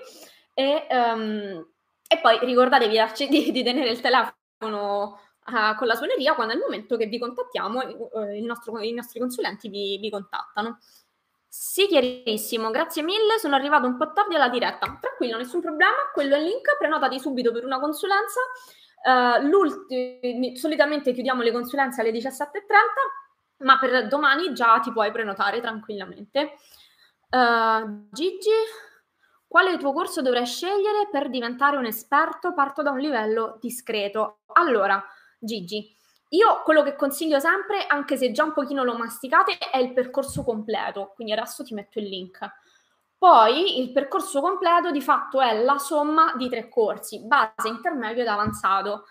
Speaker 1: e, um, e poi ricordatevi di, di, tenere il telefono uh, con la suoneria quando è il momento che vi contattiamo, uh, nostro, i nostri consulenti vi, vi contattano. Sì, chiarissimo, grazie mille. Sono arrivato un po' tardi alla diretta. Tranquillo, nessun problema. Quello è il link. Prenotati subito per una consulenza. Uh, solitamente chiudiamo le consulenze alle 17.30, ma per domani già ti puoi prenotare tranquillamente. Uh, Gigi, quale tuo corso dovrai scegliere per diventare un esperto? Parto da un livello discreto. Allora, Gigi, io quello che consiglio sempre, anche se già un pochino lo masticate, è il percorso completo, quindi adesso ti metto il link. Poi il percorso completo di fatto è la somma di tre corsi, base, intermedio ed avanzato.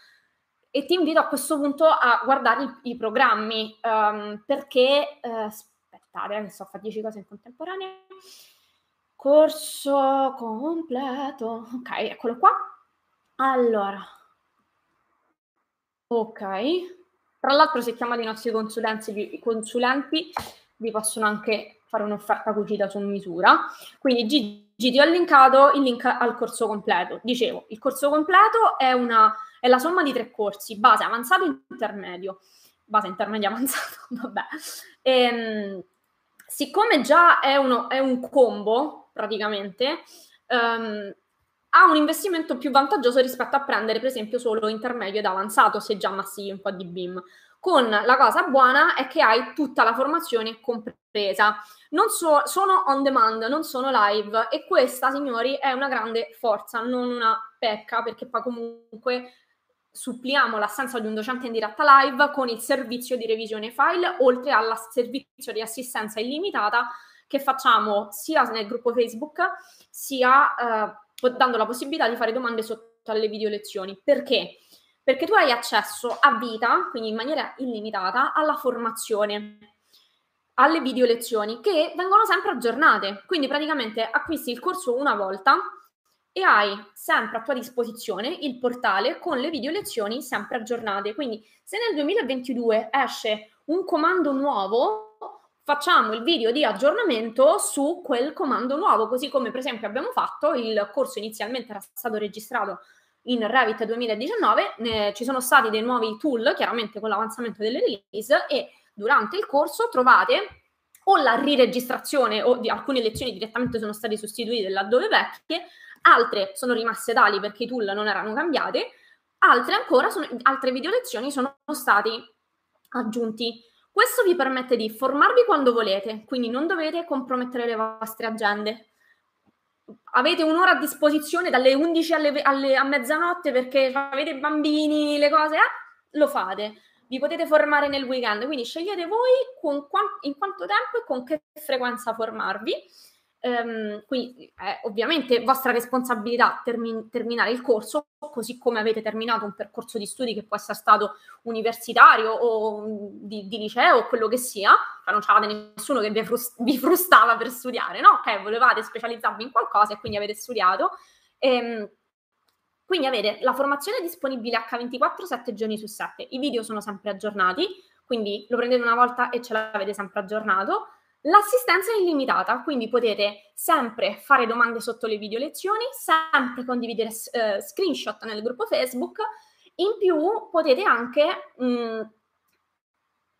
Speaker 1: E ti invito a questo punto a guardare i, i programmi um, perché, uh, aspettate, eh, che sto a fare 10 cose in contemporanea. Corso completo, ok, eccolo qua. Allora, ok. Tra l'altro, se chiamate i nostri consulenti, consulenti vi possono anche fare un'offerta cucita su misura. Quindi Gigi ti ho linkato il link al corso completo. Dicevo, il corso completo è, una, è la somma di tre corsi, base, avanzato e intermedio. Base, intermedio, avanzato, vabbè. E, ehm, siccome già è, uno, è, un combo, praticamente, um, ha un investimento più vantaggioso rispetto a prendere, per esempio, solo intermedio ed avanzato, se già massivi un po' di BIM con la cosa buona è che hai tutta la formazione compresa. Non so, sono on demand, non sono live e questa, signori, è una grande forza, non una pecca, perché poi comunque suppliamo l'assenza di un docente in diretta live con il servizio di revisione file, oltre al servizio di assistenza illimitata che facciamo sia nel gruppo Facebook, sia eh, dando la possibilità di fare domande sotto alle video lezioni. Perché? Perché tu hai accesso a vita, quindi in maniera illimitata, alla formazione, alle video lezioni che vengono sempre aggiornate. Quindi praticamente acquisti il corso una volta e hai sempre a tua disposizione il portale con le video lezioni sempre aggiornate. Quindi se nel 2022 esce un comando nuovo, facciamo il video di aggiornamento su quel comando nuovo, così come per esempio abbiamo fatto, il corso inizialmente era stato registrato in Revit 2019 eh, ci sono stati dei nuovi tool, chiaramente con l'avanzamento delle release, e durante il corso trovate o la riregistrazione o di alcune lezioni direttamente sono state sostituite laddove vecchie, altre sono rimaste tali perché i tool non erano cambiati, altre ancora, sono, altre video lezioni sono stati aggiunti. Questo vi permette di formarvi quando volete, quindi non dovete compromettere le vostre agende avete un'ora a disposizione dalle 11 alle, alle, a mezzanotte perché avete bambini, le cose, eh, lo fate. Vi potete formare nel weekend, quindi scegliete voi qua, in quanto tempo e con che frequenza formarvi Um, quindi è ovviamente vostra responsabilità termi- terminare il corso, così come avete terminato un percorso di studi che può essere stato universitario o di, di liceo o quello che sia, cioè non c'avete nessuno che vi, frust- vi, frustava per studiare, no? Ok, volevate specializzarvi in qualcosa e quindi avete studiato. Ehm, quindi avete la formazione disponibile H24 7 giorni su 7, i video sono sempre aggiornati, quindi lo prendete una volta e ce l'avete sempre aggiornato L'assistenza è illimitata, quindi potete sempre fare domande sotto le video lezioni, sempre condividere eh, screenshot nel gruppo Facebook. In più potete anche, mh, mm,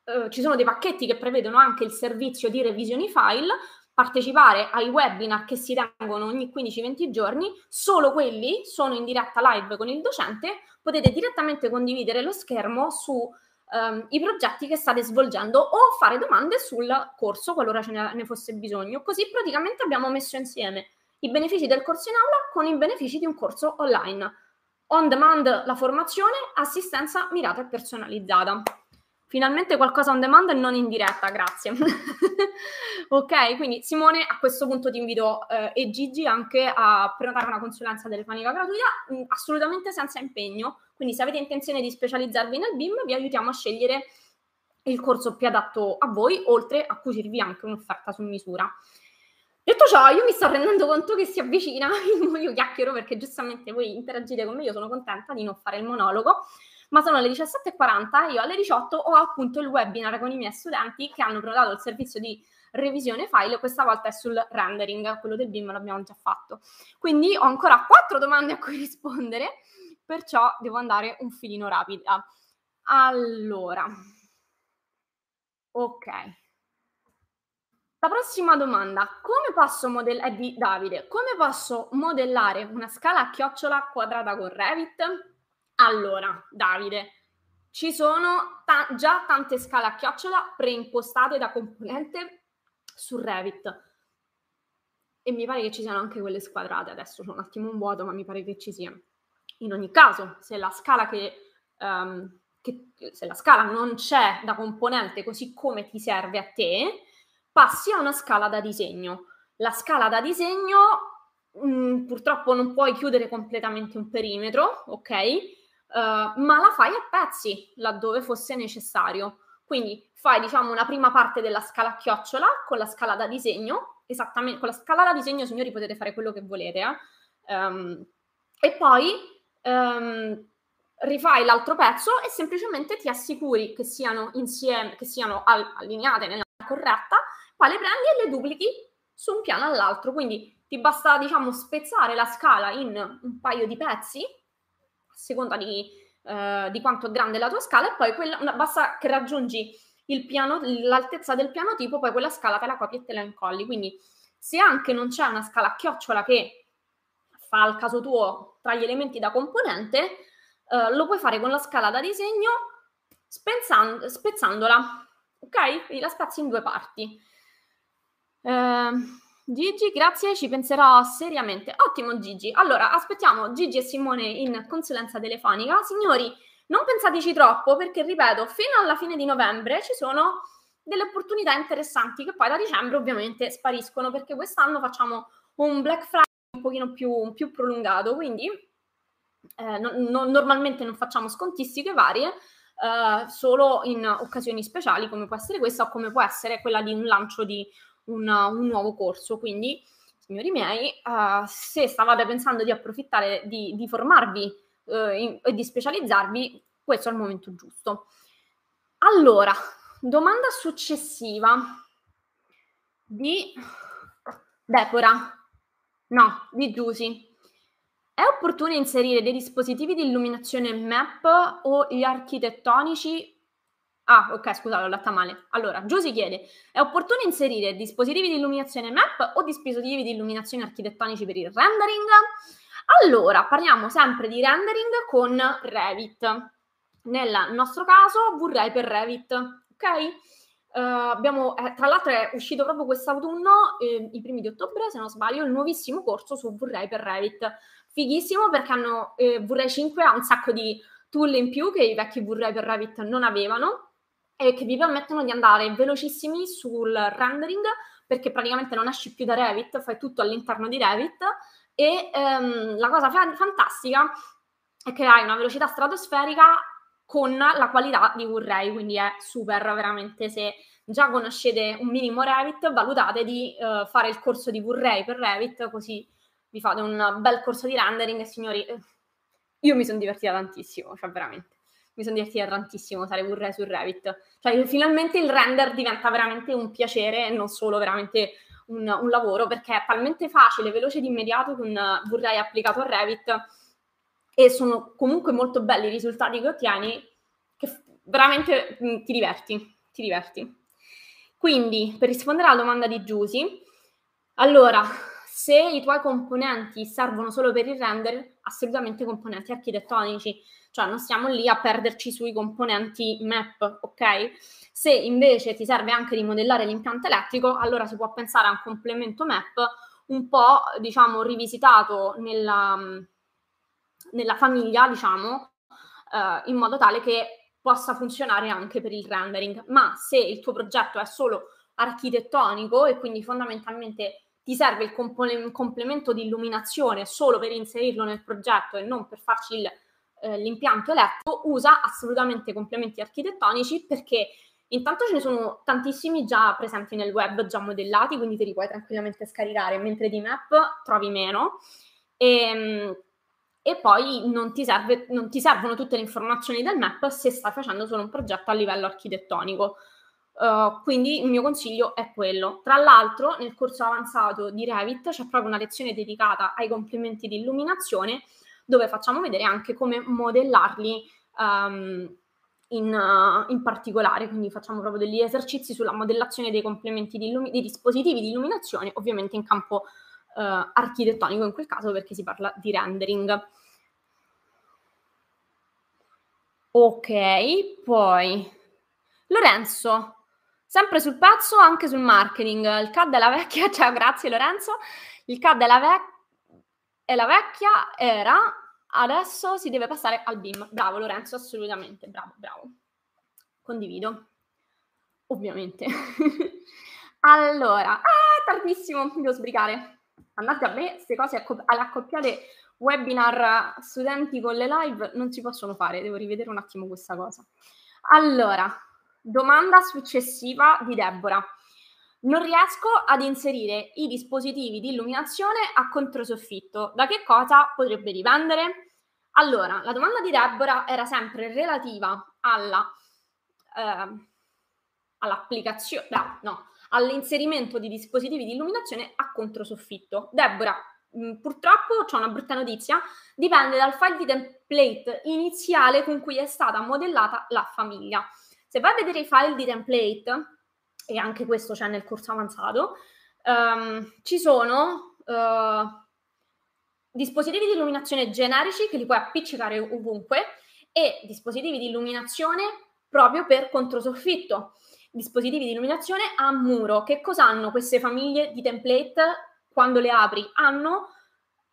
Speaker 1: eh, ci sono dei pacchetti che prevedono anche il servizio di revisioni file, partecipare ai webinar che si tengono ogni 15-20 giorni, solo quelli sono in diretta live con il docente, potete direttamente condividere lo schermo su um, i progetti che state svolgendo o fare domande sul corso qualora ce ne, ne fosse bisogno. Così praticamente abbiamo messo insieme i benefici del corso in aula con i benefici di un corso online. On demand la formazione, assistenza mirata e personalizzata. Finalmente qualcosa on demand e non in diretta, grazie. ok, quindi Simone, a questo punto ti invito eh, e Gigi anche a prenotare una consulenza telefonica gratuita, mh, mm, assolutamente senza impegno. Quindi se avete intenzione di specializzarvi nel BIM, vi aiutiamo a scegliere il corso più adatto a voi, oltre a cucirvi anche un'offerta su misura. Detto ciò, io mi sto rendendo conto che si avvicina, io chiacchiero perché giustamente voi interagite con me, io sono contenta di non fare il monologo ma sono le 17.40, io alle 18 ho appunto il webinar con i miei studenti che hanno prenotato il servizio di revisione file, questa volta è sul rendering, quello del BIM l'abbiamo già fatto. Quindi ho ancora quattro domande a cui rispondere, perciò devo andare un filino rapida. Allora, ok. La prossima domanda, come posso modellare, è di Davide, come posso modellare una scala a chiocciola quadrata con Revit? Allora, Davide, ci sono ta- già tante scale a chiocciola preimpostate da componente su Revit. E mi pare che ci siano anche quelle squadrate. Adesso c'è un attimo un vuoto, ma mi pare che ci siano. In ogni caso, se la scala che, um, che se la scala non c'è da componente così come ti serve a te, passi a una scala da disegno. la scala da disegno mh, mm, purtroppo non puoi chiudere completamente un perimetro, ok? Uh, ma la fai a pezzi laddove fosse necessario. Quindi fai, diciamo, una prima parte della scala a chiocciola con la scala da disegno, esattamente con la scala da disegno, signori, potete fare quello che volete, eh? um, e poi um, rifai l'altro pezzo e semplicemente ti assicuri che siano insieme, che siano al- allineate nella corretta, poi le prendi e le duplichi su un piano all'altro. Quindi ti basta, diciamo, spezzare la scala in un paio di pezzi, seconda di, eh, di quanto è grande la tua scala, e poi quella, basta che raggiungi piano, l'altezza del piano tipo, poi quella scala te la copi e te la incolli. Quindi se anche non c'è una scala a chiocciola che fa al caso tuo tra gli elementi da componente, eh, lo puoi fare con la scala da disegno spezzandola, ok? Quindi la spezzi in due parti. Eh, Gigi, grazie, ci penserò seriamente. Ottimo Gigi. Allora, aspettiamo Gigi e Simone in consulenza telefonica. Signori, non pensateci troppo perché, ripeto, fino alla fine di novembre ci sono delle opportunità interessanti che poi da dicembre ovviamente spariscono perché quest'anno facciamo un Black Friday un pochino più, più prolungato, quindi eh, no, no, normalmente non facciamo scontistiche varie, eh, solo in occasioni speciali come può essere questa o come può essere quella di un lancio di un, un nuovo corso. Quindi, signori miei, uh, se stavate pensando di approfittare di, di formarvi uh, e di specializzarvi, questo è il momento giusto. Allora, domanda successiva di Depora, no, di Giusy. È opportuno inserire dei dispositivi di illuminazione MAP o gli architettonici Ah, ok, scusate, l'ho letta male. Allora, Giusy chiede, è opportuno inserire dispositivi di illuminazione MAP o dispositivi di illuminazione architettonici per il rendering? Allora, parliamo sempre di rendering con Revit. Nel nostro caso, vorrei per Revit, ok? Uh, abbiamo, eh, tra l'altro è uscito proprio quest'autunno, eh, i primi di ottobre, se non sbaglio, il nuovissimo corso su Vorrei per Revit. Fighissimo perché hanno, eh, Vorrei 5 ha un sacco di tool in più che i vecchi Vorrei per Revit non avevano e che vi permettono di andare velocissimi sul rendering perché praticamente non esci più da Revit, fai tutto all'interno di Revit e ehm, la cosa fa- fantastica è che hai una velocità stratosferica con la qualità di Blu-ray, quindi è super veramente se già conoscete un minimo Revit, valutate di uh, fare il corso di Blu-ray per Revit, così vi fate un bel corso di rendering signori, eh, io mi sono divertita tantissimo, cioè veramente mi sono divertita tantissimo usare Blu-ray su Revit. Cioè, finalmente il render diventa veramente un piacere e non solo veramente un, un lavoro, perché è talmente facile, veloce ed immediato con Blu-ray applicato a Revit e sono comunque molto belli i risultati che ottieni, che veramente mh, mm, ti diverti, ti diverti. Quindi, per rispondere alla domanda di Giusy, allora, se i tuoi componenti servono solo per il render, assolutamente componenti architettonici cioè non stiamo lì a perderci sui componenti map, ok? Se invece ti serve anche di modellare l'impianto elettrico, allora si può pensare a un complemento map un po', diciamo, rivisitato nella, nella famiglia, diciamo, eh, in modo tale che possa funzionare anche per il rendering. Ma se il tuo progetto è solo architettonico e quindi fondamentalmente ti serve il compone- complemento di illuminazione solo per inserirlo nel progetto e non per farci il eh, l'impianto eletto usa assolutamente complementi architettonici perché intanto ce ne sono tantissimi già presenti nel web, già modellati, quindi te li puoi tranquillamente scaricare, mentre di map trovi meno. E, ehm, e poi non ti, serve, non ti, servono tutte le informazioni del map se stai facendo solo un progetto a livello architettonico. Uh, quindi il mio consiglio è quello. Tra l'altro, nel corso avanzato di Revit c'è proprio una lezione dedicata ai complementi di illuminazione dove facciamo vedere anche come modellarli um, in, uh, in, particolare, quindi facciamo proprio degli esercizi sulla modellazione dei complementi di illumi- dei dispositivi di illuminazione, ovviamente in campo uh, architettonico in quel caso perché si parla di rendering. Ok, poi Lorenzo, sempre sul pezzo, anche sul marketing. Il CAD è la vecchia, ciao, grazie Lorenzo. Il CAD è la e la vecchia era, adesso si deve passare al BIM. Bravo Lorenzo, assolutamente, bravo, bravo. Condivido, ovviamente. Allora, ah, tardissimo, devo sbrigare. Andate a me, queste cose alle accoppiate webinar studenti con le live non si possono fare, devo rivedere un attimo questa cosa. Allora, domanda successiva di Deborah. Non riesco ad inserire i dispositivi di illuminazione a controsoffitto. Da che cosa potrebbe dipendere? Allora, la domanda di Deborah era sempre relativa alla, eh, all'applicazione, no, all'inserimento di dispositivi di illuminazione a controsoffitto. Deborah, mm, purtroppo c'è una brutta notizia, dipende dal file di template iniziale con cui è stata modellata la famiglia. Se vai a vedere i file di template, e anche questo c'è nel corso avanzato, um, ci sono uh, dispositivi di illuminazione generici che li puoi appiccicare ovunque e dispositivi di illuminazione proprio per controsoffitto dispositivi di illuminazione a muro. Che cosa hanno queste famiglie di template quando le apri? Hanno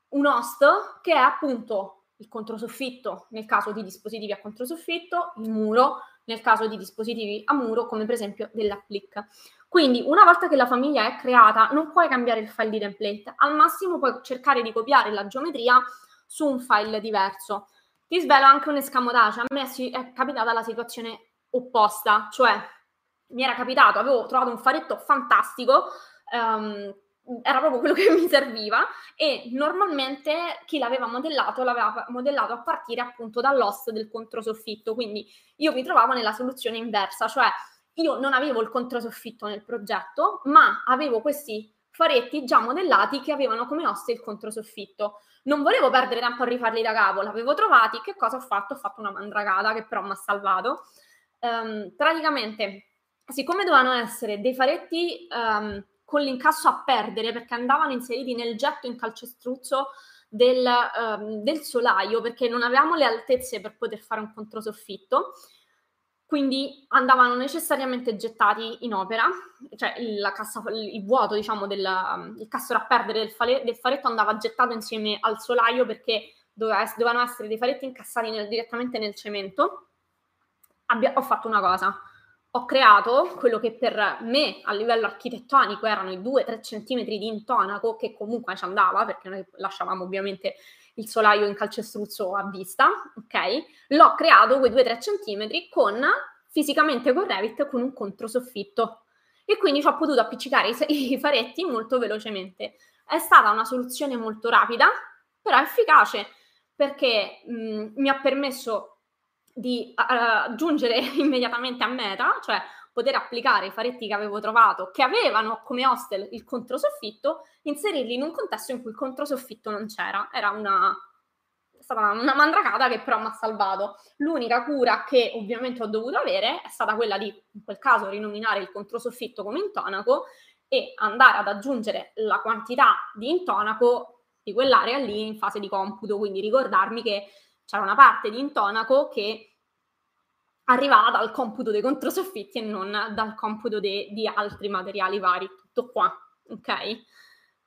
Speaker 1: un host che è appunto il controsoffitto nel caso di dispositivi a controsoffitto, il muro nel caso di dispositivi a muro come per esempio dell'applic. Quindi una volta che la famiglia è creata non puoi cambiare il file di template, al massimo puoi cercare di copiare la geometria su un file diverso. Ti svelo anche un escamotage, a me è capitata la situazione opposta, cioè mi era capitato, avevo trovato un faretto fantastico, um, era proprio quello che mi serviva e normalmente chi l'aveva modellato l'aveva modellato a partire appunto dall'host del controsoffitto, quindi io mi trovavo nella soluzione inversa, cioè io non avevo il controsoffitto nel progetto, ma avevo questi faretti già modellati che avevano come host il controsoffitto. Non volevo perdere tempo a rifarli da capo, l'avevo trovati, che cosa ho fatto? Ho fatto una mandragata che però mi ha salvato. Um, praticamente siccome dovevano essere dei faretti um, con l'incasso a perdere perché andavano inseriti nel getto in calcestruzzo del, um, del, solaio perché non avevamo le altezze per poter fare un controsoffitto quindi andavano necessariamente gettati in opera, cioè il, cassa, il vuoto, diciamo, del il cassero a perdere del, fale, del, faretto andava gettato insieme al solaio perché doveva, dovevano essere dei faretti incassati nel, direttamente nel cemento. Abbia, ho fatto una cosa, ho creato quello che per me a livello architettonico erano i 2-3 cm di intonaco, che comunque ci andava, perché noi lasciavamo ovviamente il solaio in calcestruzzo a vista, ok? L'ho creato quei 2-3 cm con fisicamente con Revit con un controsoffitto e quindi ci ho potuto appiccicare i, i faretti molto velocemente. È stata una soluzione molto rapida, però efficace perché mh, mi ha permesso di aggiungere immediatamente a meta, cioè poter applicare i faretti che avevo trovato, che avevano come hostel il controsoffitto, inserirli in un contesto in cui il controsoffitto non c'era. Era una, stata una mandracata che però mi ha salvato. L'unica cura che ovviamente ho dovuto avere è stata quella di, in quel caso, rinominare il controsoffitto come intonaco e andare ad aggiungere la quantità di intonaco di quell'area lì in fase di computo, quindi ricordarmi che c'era una parte di intonaco che arrivava dal computo dei controsoffitti e non dal computo de- di altri materiali vari, tutto qua, ok?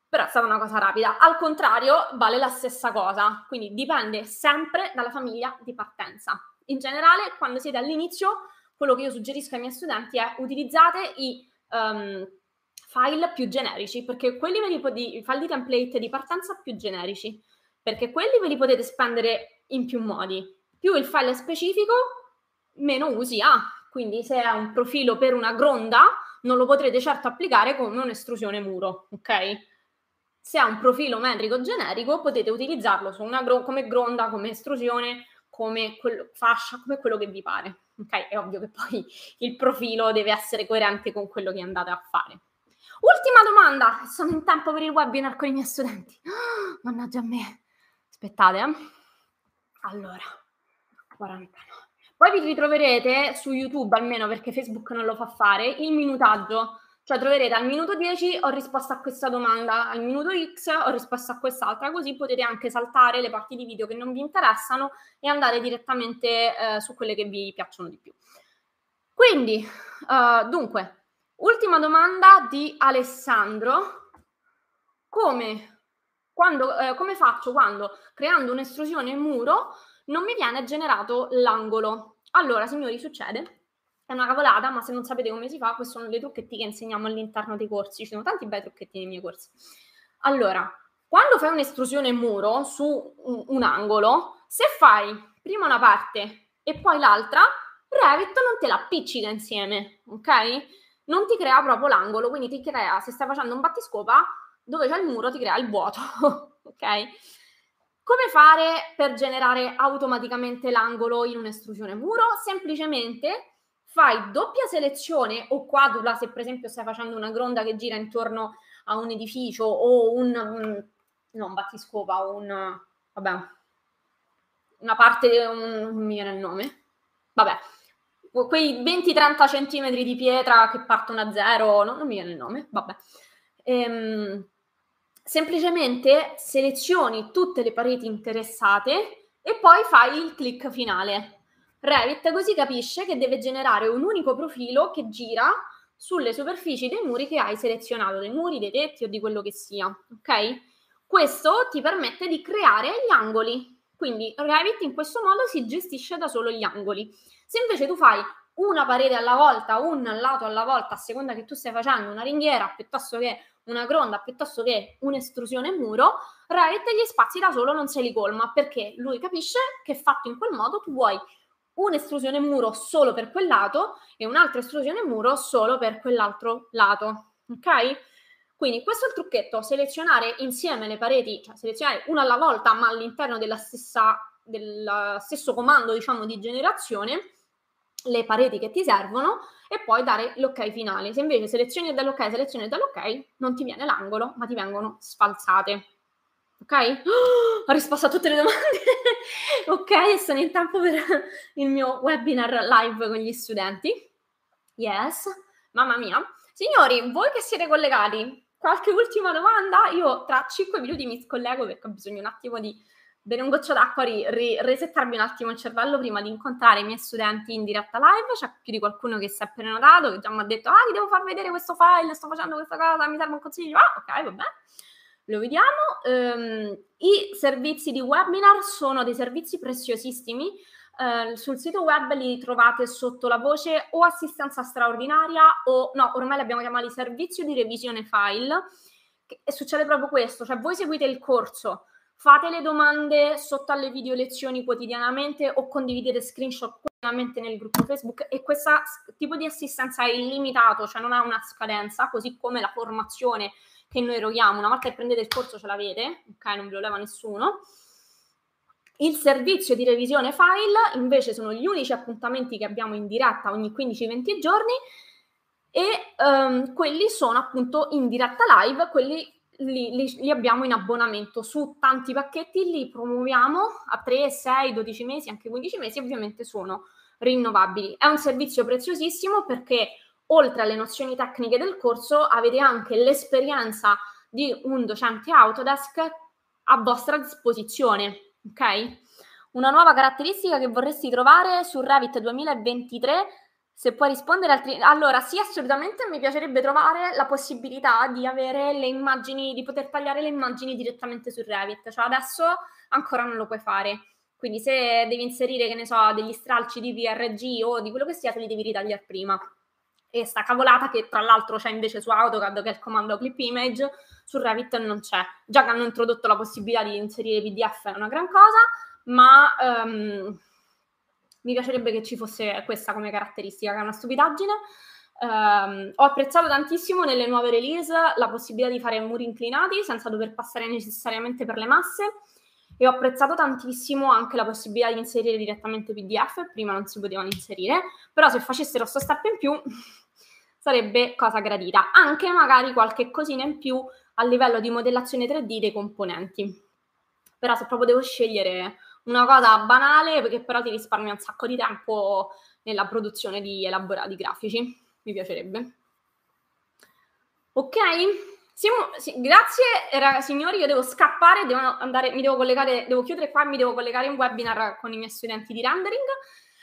Speaker 1: Però è stata una cosa rapida. Al contrario, vale la stessa cosa, quindi dipende sempre dalla famiglia di partenza. In generale, quando siete all'inizio, quello che io suggerisco ai miei studenti è utilizzate i um, file più generici, perché quelli ve li potete, i file di template di partenza più generici, perché quelli ve li potete spendere in più modi. Più il file è specifico, meno usi ha. Quindi se è un profilo per una gronda, non lo potrete certo applicare come un'estrusione muro, ok? Se ha un profilo metrico generico, potete utilizzarlo gro- come gronda, come estrusione, come quello, fascia, come quello che vi pare. Ok? È ovvio che poi il profilo deve essere coerente con quello che andate a fare. Ultima domanda, sono in tempo per il webinar con i miei studenti. Oh, mannaggia a me. Aspettate, eh. Allora, 49. Poi vi ritroverete su YouTube, almeno perché Facebook non lo fa fare, il minutaggio. Cioè troverete al minuto 10 ho risposto a questa domanda, al minuto X ho risposto a quest'altra, così potete anche saltare le parti di video che non vi interessano e andare direttamente eh, su quelle che vi piacciono di più. Quindi, uh, dunque, ultima domanda di Alessandro. Come quando, eh, come faccio quando creando un'estrusione muro non mi viene generato l'angolo? Allora, signori, succede È una cavolata, ma se non sapete come si fa, questi sono dei trucchetti che insegniamo all'interno dei corsi. Ci sono tanti bei trucchetti nei miei corsi. Allora, quando fai un'estrusione muro su un, un angolo, se fai prima una parte e poi l'altra, Revit non te la appiccica insieme, ok? Non ti crea proprio l'angolo, quindi ti crea, se stai facendo un battiscopa, dove c'è il muro ti crea il vuoto, ok? Come fare per generare automaticamente l'angolo in un'estrusione muro? Semplicemente fai doppia selezione o quadrupla se per esempio stai facendo una gronda che gira intorno a un edificio o un, un non battiscopa, un vabbè, una parte, un, non mi viene il nome, vabbè, quei 20-30 centimetri di pietra che partono a zero, no, non mi viene il nome, vabbè. Ehm, semplicemente selezioni tutte le pareti interessate e poi fai il click finale. Revit così capisce che deve generare un unico profilo che gira sulle superfici dei muri che hai selezionato, dei muri, dei tetti o di quello che sia, ok? Questo ti permette di creare gli angoli. Quindi Revit in questo modo si gestisce da solo gli angoli. Se invece tu fai una parete alla volta, un lato alla volta, a seconda che tu stai facendo una ringhiera piuttosto che una gronda, piuttosto che un'estrusione muro, Revit gli spazi da solo non se li colma perché lui capisce che fatto in quel modo tu vuoi un'estrusione muro solo per quel lato e un'altra estrusione muro solo per quell'altro lato. Ok? Quindi questo è il trucchetto, selezionare insieme le pareti, cioè selezionare una alla volta ma all'interno della stessa, del stesso comando diciamo di generazione le pareti che ti servono e poi dare l'ok finale. Se invece selezioni dall'ok, selezioni dall'ok, non ti viene l'angolo ma ti vengono sfalsate. Ok? Oh, ho risposto a tutte le domande. ok, sono in tempo per il mio webinar live con gli studenti. Yes, mamma mia. Signori, voi che siete collegati, qualche ultima domanda? Io tra 5 minuti mi scollego perché ho bisogno un attimo di bere un goccio d'acqua, ri, ri, resettarmi un attimo il cervello prima di incontrare i miei studenti in diretta live. C'è più di qualcuno che si è prenotato, che già mi ha detto, ah, ti devo far vedere questo file, sto facendo questa cosa, mi serve un consiglio. Ah, ok, va bene lo vediamo. Um, I servizi di webinar sono dei servizi preziosissimi. Uh, sul sito web li trovate sotto la voce o assistenza straordinaria o no, ormai li abbiamo chiamati servizio di revisione file. E succede proprio questo, cioè voi seguite il corso, fate le domande sotto alle video lezioni quotidianamente o condividete screenshot quotidianamente nel gruppo Facebook e questo tipo di assistenza è illimitato, cioè non ha una scadenza, così come la formazione che noi eroghiamo, una volta che prendete il corso ce l'avete, ok, non ve lo leva nessuno. Il servizio di revisione file invece sono gli unici appuntamenti che abbiamo in diretta ogni 15-20 giorni e um, quelli sono appunto in diretta live, quelli li, li, li, abbiamo in abbonamento su tanti pacchetti, li promuoviamo a 3, 6, 12 mesi, anche 15 mesi, ovviamente sono rinnovabili. È un servizio preziosissimo perché oltre alle nozioni tecniche del corso, avete anche l'esperienza di un docente Autodesk a vostra disposizione, ok? Una nuova caratteristica che vorresti trovare su Revit 2023, se puoi rispondere altri... Allora, sì, assolutamente mi piacerebbe trovare la possibilità di avere le immagini, di poter tagliare le immagini direttamente su Revit, cioè adesso ancora non lo puoi fare. Quindi se devi inserire, che ne so, degli stralci di PRG o di quello che sia, te li devi ritagliare prima e sta cavolata che tra l'altro c'è invece su AutoCAD che è il comando clip image, su Revit non c'è. Già che hanno introdotto la possibilità di inserire PDF è una gran cosa, ma um, mi piacerebbe che ci fosse questa come caratteristica, che è una stupidaggine. Um, ho apprezzato tantissimo nelle nuove release la possibilità di fare muri inclinati senza dover passare necessariamente per le masse e ho apprezzato tantissimo anche la possibilità di inserire direttamente PDF, prima non si potevano inserire, però se facessero sto step in più sarebbe cosa gradita, anche magari qualche cosina in più a livello di modellazione 3D dei componenti. Però se proprio devo scegliere una cosa banale, perché però ti risparmia un sacco di tempo nella produzione di elaborati grafici, mi piacerebbe. Ok? Siamo, sì, grazie ragazzi, signori, io devo scappare, devo andare, mi devo collegare, devo chiudere qua, mi devo collegare in webinar con i miei studenti di rendering.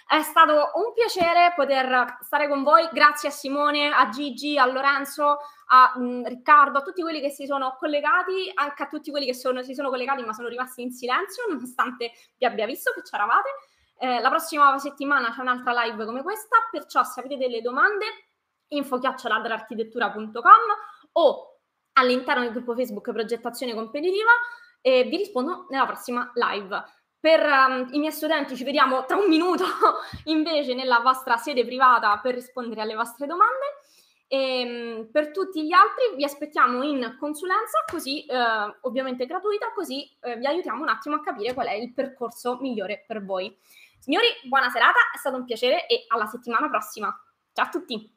Speaker 1: È stato un piacere poter stare con voi, grazie a Simone, a Gigi, a Lorenzo, a mh, mm, Riccardo, a tutti quelli che si sono collegati, anche a tutti quelli che sono, si sono collegati ma sono rimasti in silenzio, nonostante vi abbia visto che c'eravate. Eh, la prossima settimana c'è un'altra live come questa, perciò se avete delle domande info-architettura.com o all'interno del gruppo Facebook Progettazione Competitiva e vi rispondo nella prossima live. Per um, i miei studenti ci vediamo tra un minuto invece nella vostra sede privata per rispondere alle vostre domande. E um, per tutti gli altri vi aspettiamo in consulenza, così uh, ovviamente gratuita, così uh, vi aiutiamo un attimo a capire qual è il percorso migliore per voi. Signori, buona serata, è stato un piacere e alla settimana prossima. Ciao a tutti!